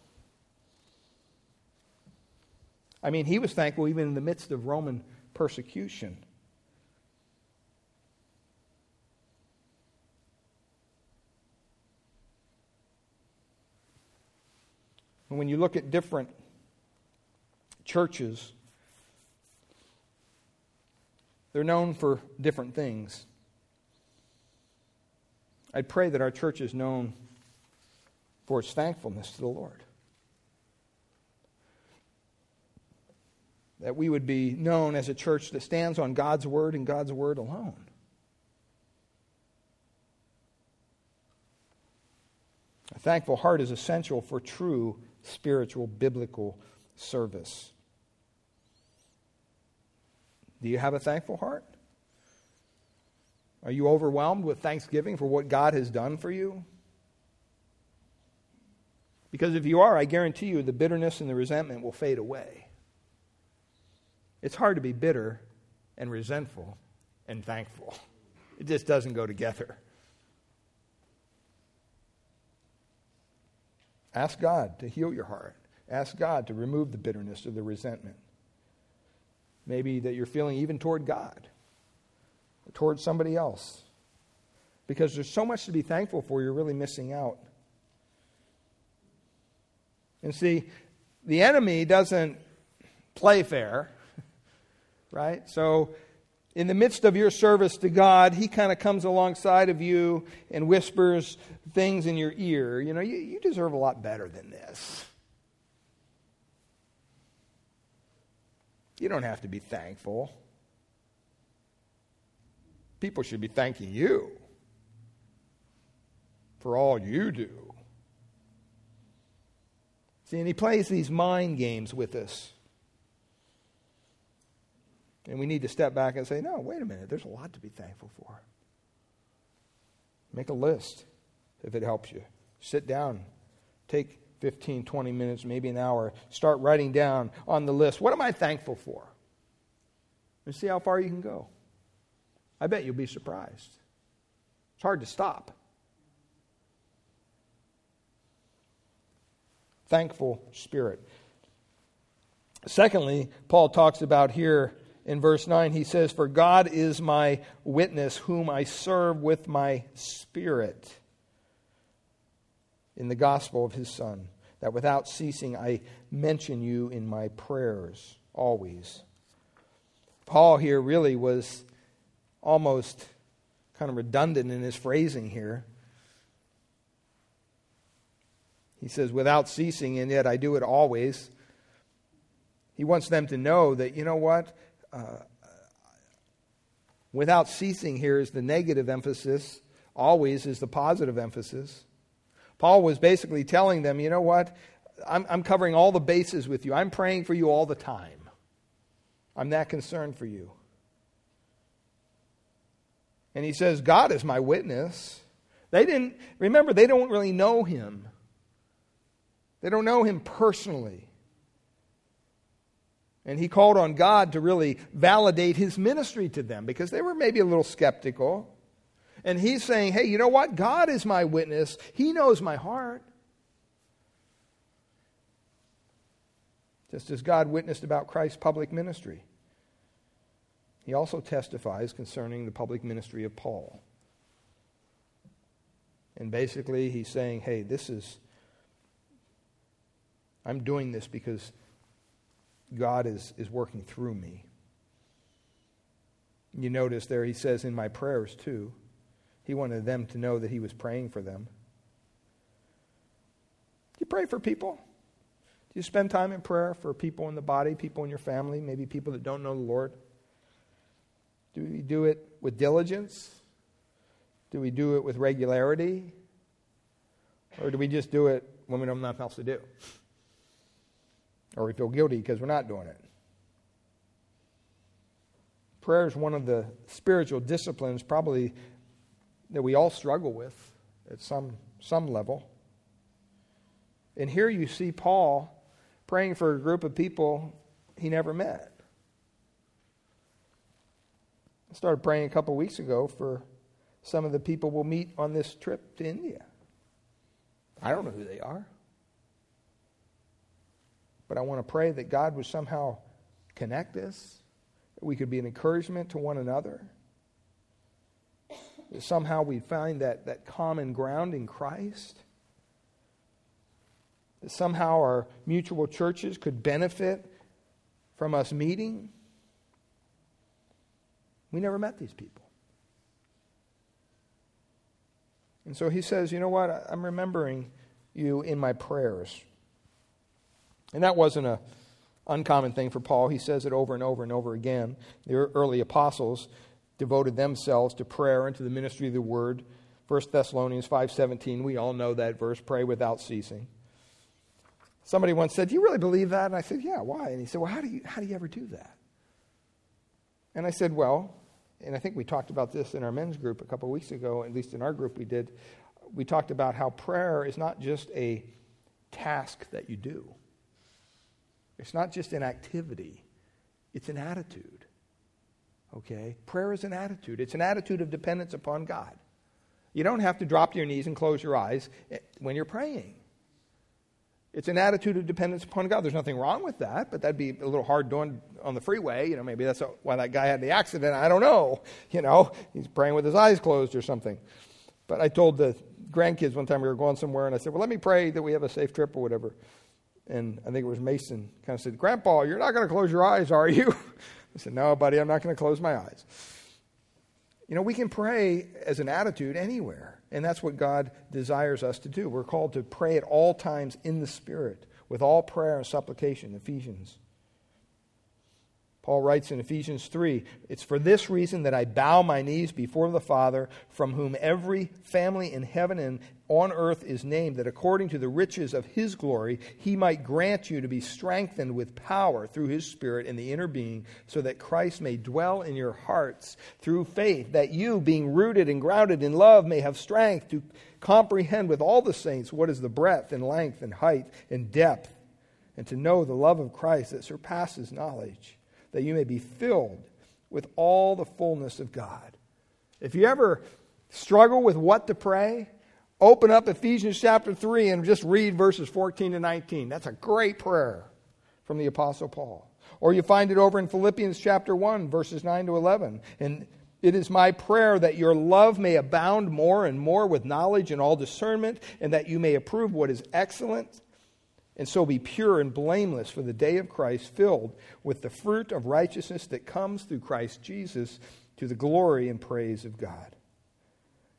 I mean, he was thankful even in the midst of Roman persecution. And when you look at different churches, they're known for different things. I pray that our church is known for its thankfulness to the Lord. That we would be known as a church that stands on God's word and God's word alone. A thankful heart is essential for true spiritual biblical service. Do you have a thankful heart? Are you overwhelmed with thanksgiving for what God has done for you? Because if you are, I guarantee you the bitterness and the resentment will fade away. It's hard to be bitter and resentful and thankful, it just doesn't go together. Ask God to heal your heart. Ask God to remove the bitterness or the resentment. Maybe that you're feeling even toward God, or toward somebody else. Because there's so much to be thankful for, you're really missing out. And see, the enemy doesn't play fair, right? So, in the midst of your service to God, he kind of comes alongside of you and whispers things in your ear. You know, you, you deserve a lot better than this. You don't have to be thankful. People should be thanking you for all you do. See, and he plays these mind games with us. And we need to step back and say, no, wait a minute, there's a lot to be thankful for. Make a list if it helps you. Sit down, take 15, 20 minutes, maybe an hour, start writing down on the list what am I thankful for? And see how far you can go. I bet you'll be surprised. It's hard to stop. Thankful spirit. Secondly, Paul talks about here in verse 9, he says, For God is my witness, whom I serve with my spirit in the gospel of his Son, that without ceasing I mention you in my prayers always. Paul here really was almost kind of redundant in his phrasing here. He says, without ceasing, and yet I do it always. He wants them to know that, you know what? Without ceasing here is the negative emphasis, always is the positive emphasis. Paul was basically telling them, you know what? I'm, I'm covering all the bases with you. I'm praying for you all the time. I'm that concerned for you. And he says, God is my witness. They didn't, remember, they don't really know him. They don't know him personally. And he called on God to really validate his ministry to them because they were maybe a little skeptical. And he's saying, hey, you know what? God is my witness, He knows my heart. Just as God witnessed about Christ's public ministry, he also testifies concerning the public ministry of Paul. And basically, he's saying, hey, this is, I'm doing this because God is, is working through me. You notice there he says, in my prayers too. He wanted them to know that he was praying for them. Do you pray for people? Do you spend time in prayer for people in the body, people in your family, maybe people that don't know the Lord? Do we do it with diligence? Do we do it with regularity? Or do we just do it when we don't have nothing else to do? Or we feel guilty because we're not doing it. Prayer is one of the spiritual disciplines probably that we all struggle with at some, some level. And here you see Paul praying for a group of people he never met. I started praying a couple weeks ago for some of the people we'll meet on this trip to India. I don't know who they are. But I want to pray that God would somehow connect us, that we could be an encouragement to one another, that somehow we find that, that common ground in Christ, that somehow our mutual churches could benefit from us meeting. We never met these people. And so he says, You know what? I'm remembering you in my prayers. And that wasn't an uncommon thing for Paul. He says it over and over and over again. The early apostles devoted themselves to prayer and to the ministry of the word. 1 Thessalonians 5:17, we all know that verse, pray without ceasing. Somebody once said, "Do you really believe that?" And I said, "Yeah, why?" And he said, "Well, how do you how do you ever do that?" And I said, "Well, and I think we talked about this in our men's group a couple of weeks ago, at least in our group we did. We talked about how prayer is not just a task that you do. It's not just an activity. It's an attitude. Okay? Prayer is an attitude. It's an attitude of dependence upon God. You don't have to drop your knees and close your eyes eh, when you're praying. It's an attitude of dependence upon God. There's nothing wrong with that, but that'd be a little hard doing on the freeway. You know, maybe that's why that guy had the accident. I don't know. You know, he's praying with his eyes closed or something. But I told the grandkids one time we were going somewhere, and I said, "Well, let me pray that we have a safe trip or whatever." And I think it was Mason kind of said, "Grandpa, you're not going to close your eyes, are you?" I said, No, buddy, I'm not going to close my eyes. You know, we can pray as an attitude anywhere, and that's what God desires us to do. We're called to pray at all times in the Spirit, with all prayer and supplication, Ephesians. Paul writes in Ephesians 3 It's for this reason that I bow my knees before the Father, from whom every family in heaven and on earth is named, that according to the riches of his glory, he might grant you to be strengthened with power through his Spirit in the inner being, so that Christ may dwell in your hearts through faith, that you, being rooted and grounded in love, may have strength to comprehend with all the saints what is the breadth and length and height and depth, and to know the love of Christ that surpasses knowledge, that you may be filled with all the fullness of God. If you ever struggle with what to pray, Open up Ephesians chapter 3 and just read verses 14 to 19. That's a great prayer from the Apostle Paul. Or you find it over in Philippians chapter 1, verses 9 to 11. And it is my prayer that your love may abound more and more with knowledge and all discernment, and that you may approve what is excellent, and so be pure and blameless for the day of Christ, filled with the fruit of righteousness that comes through Christ Jesus to the glory and praise of God.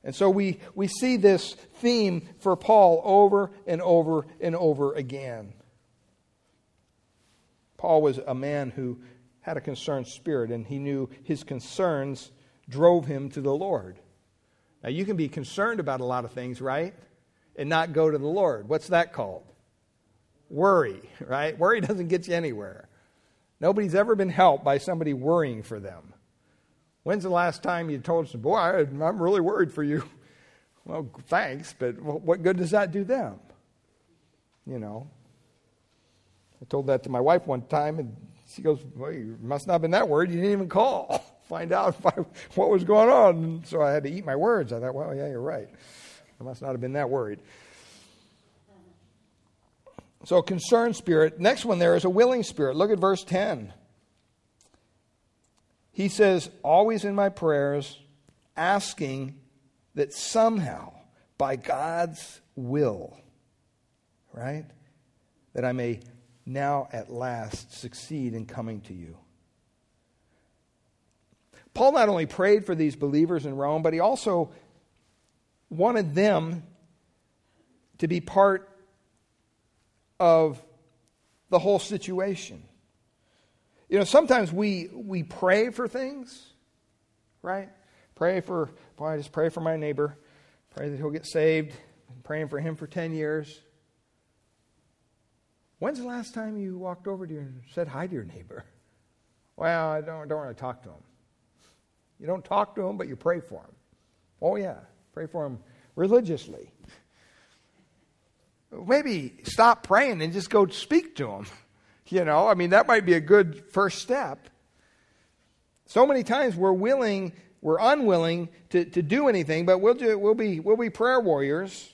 And so we, we see this theme for Paul over and over and over again. Paul was a man who had a concerned spirit, and he knew his concerns drove him to the Lord. Now, you can be concerned about a lot of things, right? And not go to the Lord. What's that called? Worry, right? Worry doesn't get you anywhere. Nobody's ever been helped by somebody worrying for them. When's the last time you told them, Boy, I'm really worried for you? Well, thanks, but what good does that do them? You know. I told that to my wife one time, and she goes, Well, you must not have been that worried. You didn't even call, find out I, what was going on. And so I had to eat my words. I thought, Well, yeah, you're right. I must not have been that worried. So, a concerned spirit. Next one there is a willing spirit. Look at verse 10. He says, Always in my prayers, asking that somehow, by God's will, right, that I may now at last succeed in coming to you. Paul not only prayed for these believers in Rome, but he also wanted them to be part of the whole situation. You know, sometimes we, we pray for things, right? Pray for, boy, I just pray for my neighbor. Pray that he'll get saved. Praying for him for 10 years. When's the last time you walked over to you and said hi to your neighbor? Well, I don't, don't really talk to him. You don't talk to him, but you pray for him. Oh, yeah. Pray for him religiously. Maybe stop praying and just go speak to him. You know, I mean, that might be a good first step. So many times we're willing, we're unwilling to, to do anything, but we'll, do, we'll, be, we'll be prayer warriors.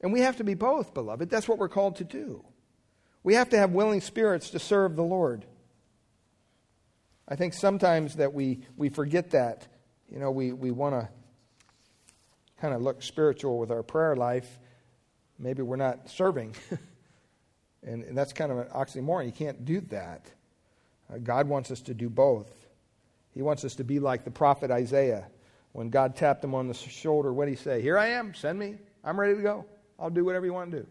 And we have to be both, beloved. That's what we're called to do. We have to have willing spirits to serve the Lord. I think sometimes that we, we forget that. You know, we, we want to kind of look spiritual with our prayer life, maybe we're not serving. and, and, that's kind of an oxymoron. You can't do that. Uh, God wants us to do both. He wants us to be like the prophet Isaiah. When God tapped him on the shoulder, what did he say? Here I am, send me. I'm ready to go. I'll do whatever you want to do.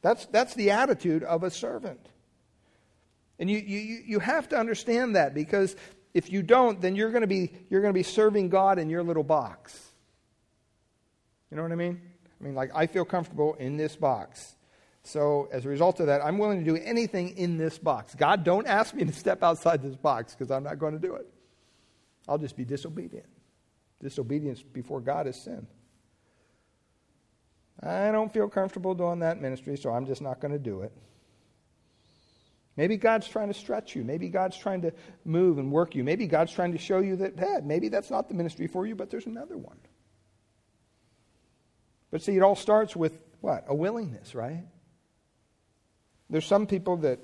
That's, that's the attitude of a servant. And you, you, you have to understand that because if you don't, then you're going to be, you're going to be serving God in your little box. You know what I mean? I mean, like, I feel comfortable in this box. So, as a result of that, I'm willing to do anything in this box. God, don't ask me to step outside this box because I'm not going to do it. I'll just be disobedient. Disobedience before God is sin. I don't feel comfortable doing that ministry, so I'm just not going to do it. Maybe God's trying to stretch you. Maybe God's trying to move and work you. Maybe God's trying to show you that, hey, maybe that's not the ministry for you, but there's another one. But see, it all starts with what? A willingness, right? There's some people that,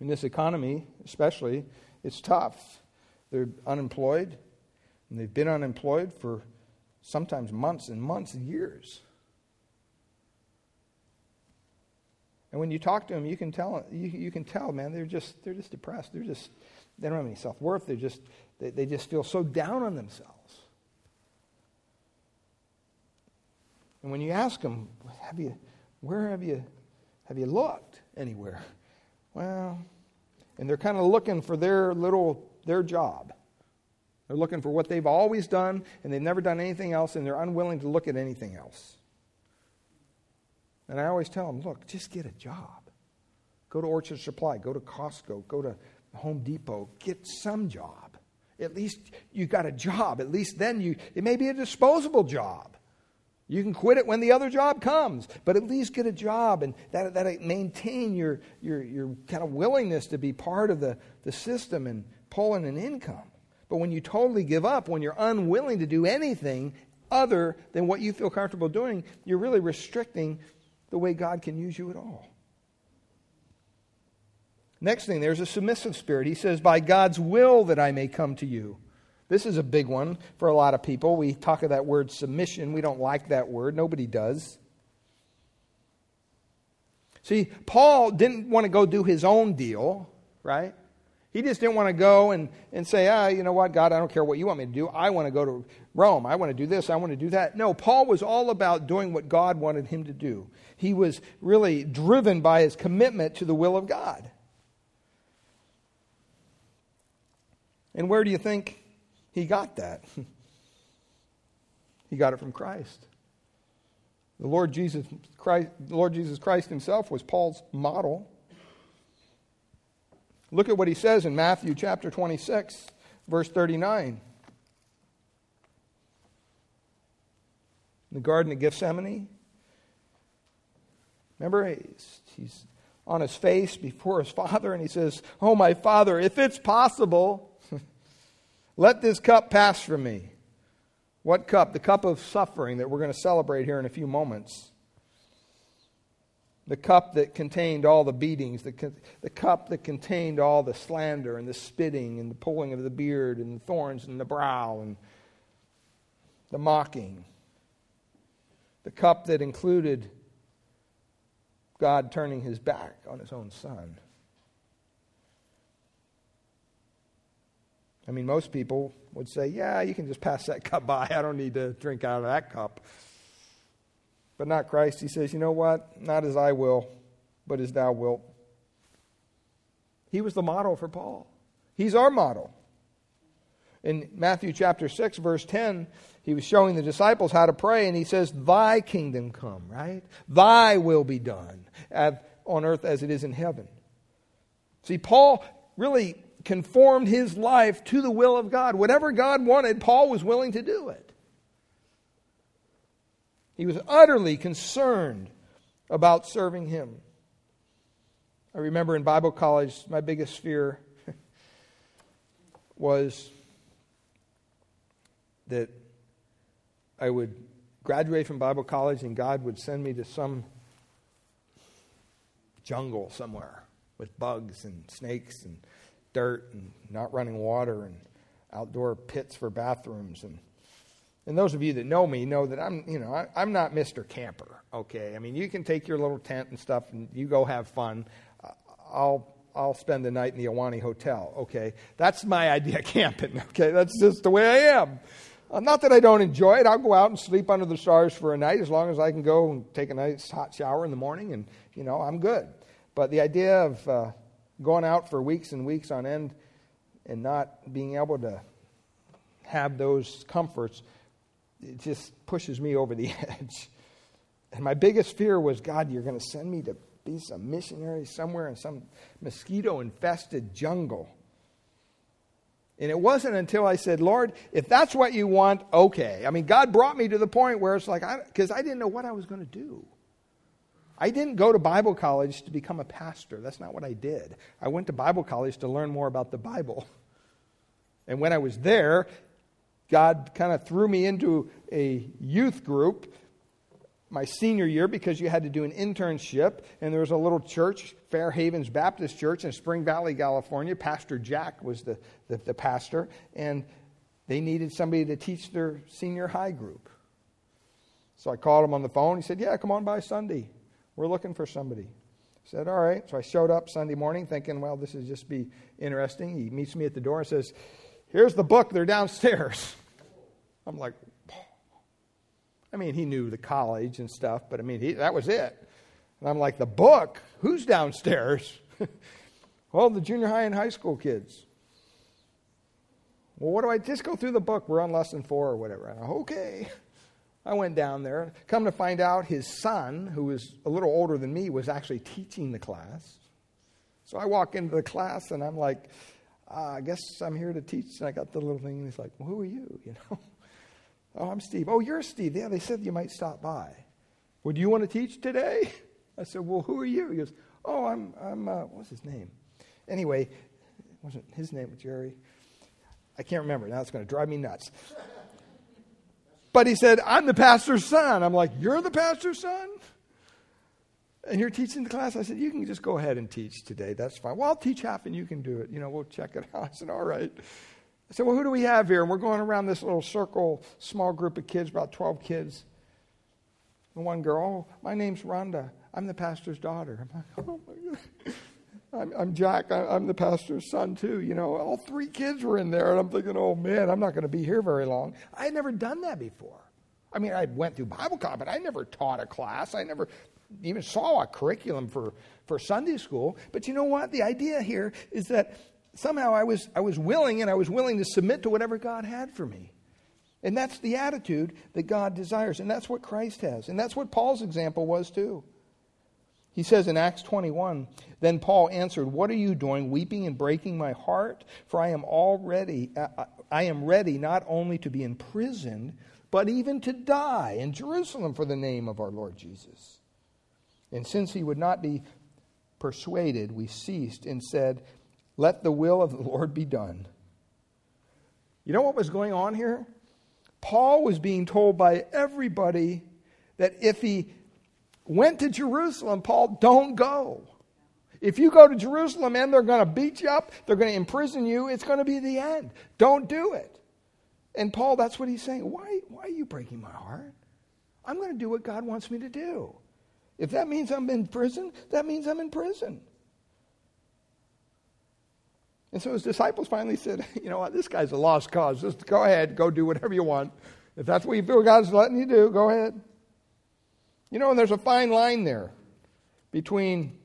in this economy especially, it's tough. They're unemployed, and they've been unemployed for sometimes months and months and years. And when you talk to them, you can tell you, you can tell, man, they're just they're just depressed. They're just they don't have any self worth. They, they just feel so down on themselves. And when you ask them, have you where have you have you looked anywhere? Well, and they're kind of looking for their little their job. They're looking for what they've always done, and they've never done anything else, and they're unwilling to look at anything else. And I always tell them, look, just get a job. Go to Orchard Supply, go to Costco, go to Home Depot, get some job. At least you got a job. At least then you, it may be a disposable job. You can quit it when the other job comes, but at least get a job and that, that maintain your, your, your kind of willingness to be part of the, the system and pull in an income. But when you totally give up, when you're unwilling to do anything other than what you feel comfortable doing, you're really restricting the way God can use you at all. Next thing, there's a submissive spirit. He says, By God's will that I may come to you. This is a big one for a lot of people. We talk of that word submission. We don't like that word. Nobody does. See, Paul didn't want to go do his own deal, right? He just didn't want to go and, and say, ah, you know what, God, I don't care what you want me to do. I want to go to Rome. I want to do this. I want to do that. No, Paul was all about doing what God wanted him to do. He was really driven by his commitment to the will of God. And where do you think he got that? he got it from Christ. The Lord Jesus Christ, the Lord Jesus Christ himself was Paul's model. Look at what he says in Matthew chapter 26, verse 39. In the Garden of Gethsemane, remember, he's, he's on his face before his father, and he says, Oh, my father, if it's possible, let this cup pass from me. What cup? The cup of suffering that we're going to celebrate here in a few moments the cup that contained all the beatings, the, the cup that contained all the slander and the spitting and the pulling of the beard and the thorns in the brow and the mocking, the cup that included God turning his back on his own son. I mean, most people would say, Yeah, you can just pass that cup by. I don't need to drink out of that cup but not Christ. He says, You know what? Not as I will, but as thou wilt. He was the model for Paul. He's our model. In Matthew chapter 6, verse 10, he was showing the disciples how to pray, and he says, Thy kingdom come, right? Thy will be done on earth as it is in heaven. See, Paul really conformed his life to the will of God. Whatever God wanted, Paul was willing to do it. He was utterly concerned about serving him. I remember in Bible college, my biggest fear was that I would graduate from Bible college and God would send me to some jungle somewhere with bugs and snakes and dirt and not running water and outdoor pits for bathrooms and And those of you that know me know that I'm, you know, I, I'm not Mr. Camper. Okay, I mean, you can take your little tent and stuff, and you go have fun. I'll I'll spend the night in the Ahwahnee Hotel. Okay, that's my idea of camping. Okay, that's just the way I am. Uh, not that I don't enjoy it. I'll go out and sleep under the stars for a night as long as I can go and take a nice hot shower in the morning, and you know I'm good. But the idea of uh, going out for weeks and weeks on end and not being able to have those comforts it just pushes me over the edge. And my biggest fear was God, you're going to send me to be some missionary somewhere in some mosquito infested jungle. And it wasn't until I said, Lord, if that's what you want, okay. I mean, God brought me to the point where it's like, because I, I didn't know what I was going to do. I didn't go to Bible college to become a pastor. That's not what I did. I went to Bible college to learn more about the Bible. And when I was there, God kind of threw me into a youth group my senior year because you had to do an internship, and there was a little church, Fair Havens Baptist Church in Spring Valley, California. Pastor Jack was the, the, the pastor, and they needed somebody to teach their senior high group. So I called him on the phone. He said, Yeah, come on by Sunday. We're looking for somebody. I said, All right. So I showed up Sunday morning thinking, Well, this is just be interesting. He meets me at the door and says, Here's the book. They're downstairs. I'm like, I mean, he knew the college and stuff, but I mean, he, that was it. And I'm like, the book? Who's downstairs? well, the junior high and high school kids. Well, what do I just go through the book? We're on lesson four or whatever. Okay. I went down there. Come to find out, his son, who was a little older than me, was actually teaching the class. So I walk into the class and I'm like, uh, I guess I'm here to teach. And I got the little thing. And he's like, well, who are you? You know. Oh, I'm Steve. Oh, you're Steve. Yeah, they said you might stop by. Well, do you want to teach today? I said, Well, who are you? He goes, Oh, I'm, I'm uh, what's his name? Anyway, wasn't his name Jerry? I can't remember. Now it's going to drive me nuts. But he said, I'm the pastor's son. I'm like, You're the pastor's son? And you're teaching the class? I said, You can just go ahead and teach today. That's fine. Well, I'll teach half and you can do it. You know, we'll check it out. I said, All right. I said, Well, who do we have here? And we're going around this little circle, small group of kids, about 12 kids. And one girl, oh, my name's Rhonda. I'm the pastor's daughter. I'm like, Oh my God. I'm, I'm Jack. I'm the pastor's son, too. You know, all three kids were in there. And I'm thinking, Oh man, I'm not going to be here very long. I had never done that before. I mean, I went through Bible college, but I never taught a class. I never even saw a curriculum for, for Sunday school. But you know what? The idea here is that somehow I was, I was willing and I was willing to submit to whatever God had for me. And that's the attitude that God desires. And that's what Christ has. And that's what Paul's example was too. He says in Acts 21, Then Paul answered, What are you doing, weeping and breaking my heart? For I am already, uh, I am ready not only to be imprisoned, but even to die in Jerusalem for the name of our Lord Jesus. And since he would not be persuaded, we ceased and said, let the will of the Lord be done. You know what was going on here? Paul was being told by everybody that if he went to Jerusalem, Paul, don't go. If you go to Jerusalem and they're going to beat you up, they're going to imprison you, it's going to be the end. Don't do it. And Paul, that's what he's saying. Why, why are you breaking my heart? I'm going to do what God wants me to do. If that means I'm in prison, that means I'm in prison. And so his disciples finally said, You know what? This guy's a lost cause. Just go ahead, go do whatever you want. If that's what you feel God's letting you do, go ahead. You know, and there's a fine line there between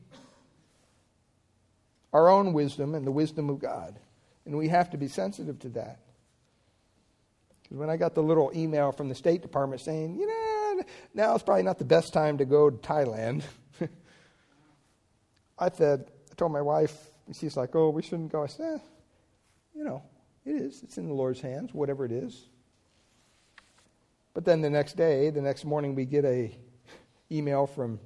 our own wisdom and the wisdom of God. And we have to be sensitive to that. Because when I got the little email from the State Department saying, you know, now it's probably not the best time to go to Thailand, I said, I told my wife, and she's like, oh, we shouldn't go. I said, eh, you know, it is. It's in the Lord's hands, whatever it is. But then the next day, the next morning, we get a email from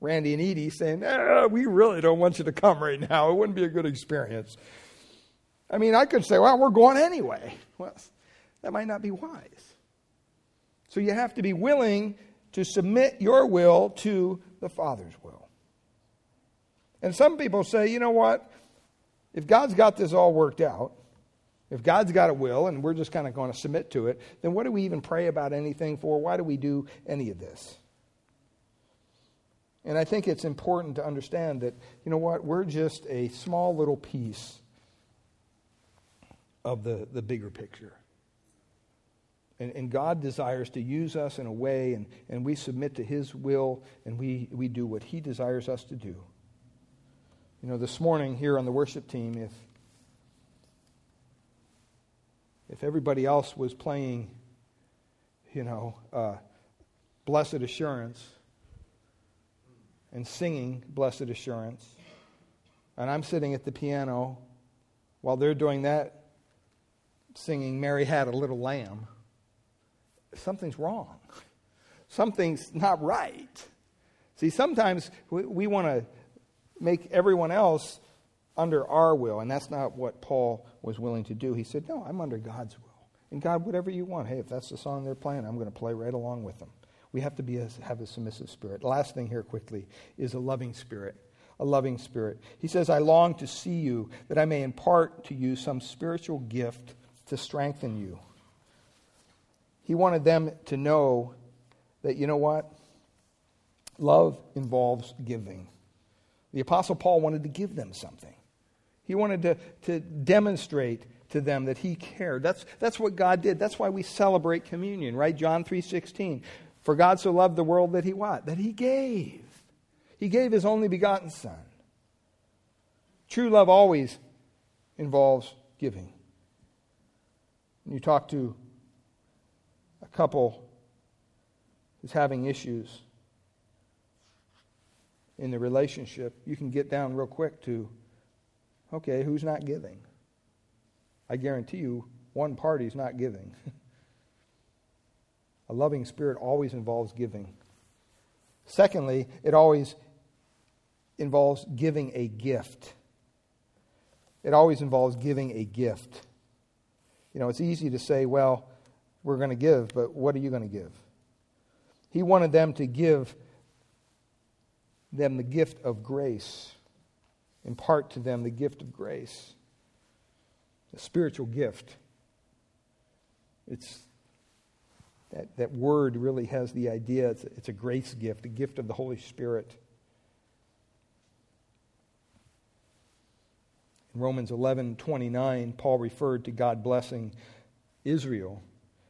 Randy and Edie saying, eh, we really don't want you to come right now. It wouldn't be a good experience. I mean, I could say, well, we're going anyway. Well, that might not be wise. So you have to be willing to submit your will to the Father's will. And some people say, you know what? If God's got this all worked out, If God's got a will and we're just kind of going to submit to it, then what do we even pray about anything for? Why do we do any of this? And I think it's important to understand that, you know what, we're just a small little piece of the, the bigger picture. And, and, God desires to use us in a way, and, and we submit to His will, and we, we do what He desires us to do. You know, this morning here on the worship team, if, if everybody else was playing, you know, uh, Blessed Assurance and singing Blessed Assurance, and I'm sitting at the piano while they're doing that, singing Mary Had a Little Lamb something's wrong. Something's not right. See, sometimes we, we want to make everyone else under our will, and that's not what Paul was willing to do. He said, No, I'm under God's will. And God, whatever you want, hey, if that's the song they're playing, I'm going to play right along with them. We have to be a, have a submissive spirit. The last thing here, quickly, is a loving spirit. A loving spirit. He says, I long to see you, that I may impart to you some spiritual gift to strengthen you. He wanted them to know that, you know what? Love involves giving. The Apostle Paul wanted to give them something. He wanted to, to demonstrate to them that he cared. That's, that's what God did. That's why we celebrate communion, right? John 3.16. For God so loved the world that he what? That he gave. He gave his only begotten Son. True love always involves giving. When you talk to a couple who's having issues in the relationship, you can get down real quick to, okay, who's not giving? I guarantee you, one party's not giving. Loving spirit always involves giving. Secondly, it always involves giving a gift. It always involves giving a gift. You know, it's easy to say, well, we're going to give, but what are you going to give? He wanted them to give them the gift of grace, impart to them the gift of grace, a spiritual gift. It's that, that word really has the idea it's it's a grace gift, a gift of the Holy Spirit. In Romans 11 29, Paul referred to God blessing Israel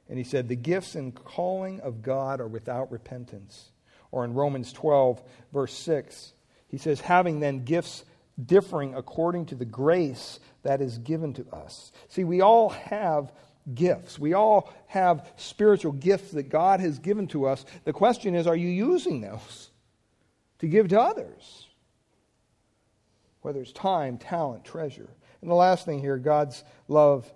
and he said, The gifts and calling of God are without repentance. Or in Romans 12, verse 6, he says, Having then gifts differing according to the grace that is given to us. See, we all have gifts. We all have spiritual gifts that God has given to us. The question is, are you using those to give to others? Whether it's time, talent, treasure. And the last thing here, God's love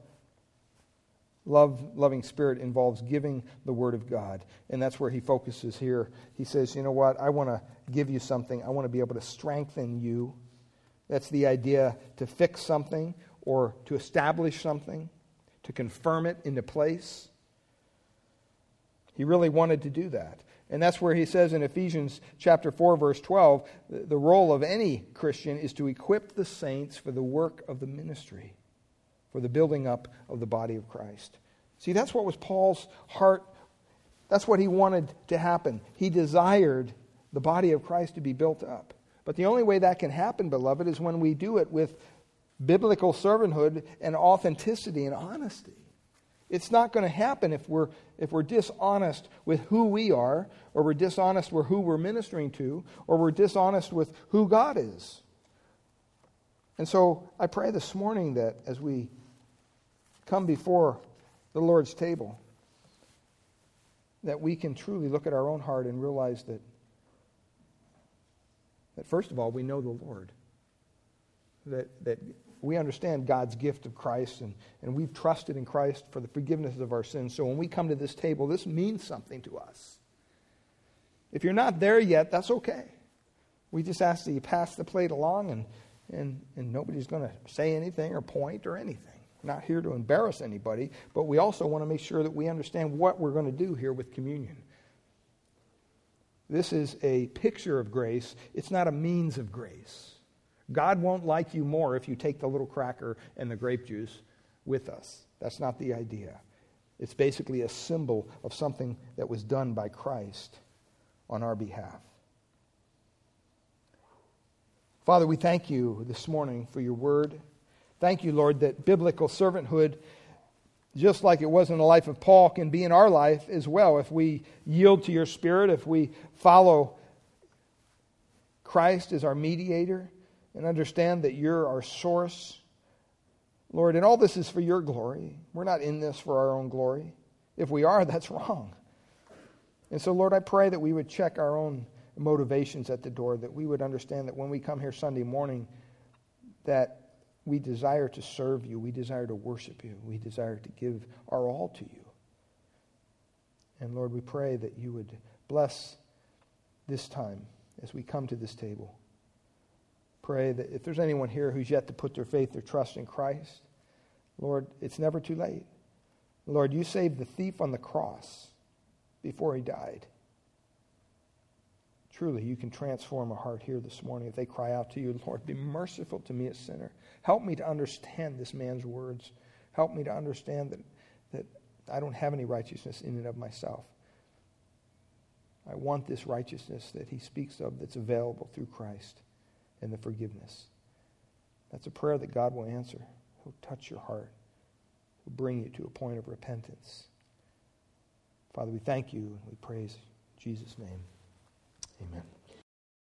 love, loving spirit involves giving the Word of God. And that's where he focuses here. He says, You know what? I want to give you something. I want to be able to strengthen you. That's the idea to fix something or to establish something, to confirm it into place. He really wanted to do that. And that's where he says in Ephesians chapter 4 verse 12, the role of any Christian is to equip the saints for the work of the ministry for the building up of the body of Christ. See, that's what was Paul's heart. That's what he wanted to happen. He desired the body of Christ to be built up. But the only way that can happen, beloved, is when we do it with biblical servanthood and authenticity and honesty. It's not going to happen if we're, if we're dishonest with who we are, or we're dishonest with who we're ministering to, or we're dishonest with who God is. And so I pray this morning that as we come before the Lord's table, that we can truly look at our own heart and realize that, that first of all, we know the Lord. That, that we understand God's gift of Christ and, and we've trusted in Christ for the forgiveness of our sins. So when we come to this table, this means something to us. If you're not there yet, that's okay. We just ask that you pass the plate along and, and, and nobody's going to say anything or point or anything not here to embarrass anybody, but we also want to make sure that we understand what we're going to do here with communion. This is a picture of grace, it's not a means of grace. God won't like you more if you take the little cracker and the grape juice with us. That's not the idea. It's basically a symbol of something that was done by Christ on our behalf. Father, we thank you this morning for your word. Thank you, Lord, that biblical servanthood, just like it was in the life of Paul, can be in our life as well if we yield to your spirit, if we follow Christ as our mediator and understand that you're our source Lord, and all this is for your glory. We're not in this for our own glory. If we are, that's wrong. And so, Lord, I pray that we would check our own motivations at the door, that we would understand that when we come here Sunday morning, that we desire to serve you, we desire to worship you, we desire to give our all to you. And Lord, we pray that you would bless this time as we come to this table pray that if there's anyone here who's yet to put their faith or trust in Christ, Lord, it's never too late. Lord, you saved the thief on the cross before he died. Truly, you can transform a heart here this morning if they cry out to you, Lord, be merciful to me, a sinner. Help me to understand this man's words. Help me to understand that, that I don't have any righteousness in and of myself. I want this righteousness that he speaks of that's available through Christ and the forgiveness. That's a prayer that God will answer. He'll touch your heart, He'll bring you to a point of repentance. Father, we thank you and we praise Jesus' name. Amen.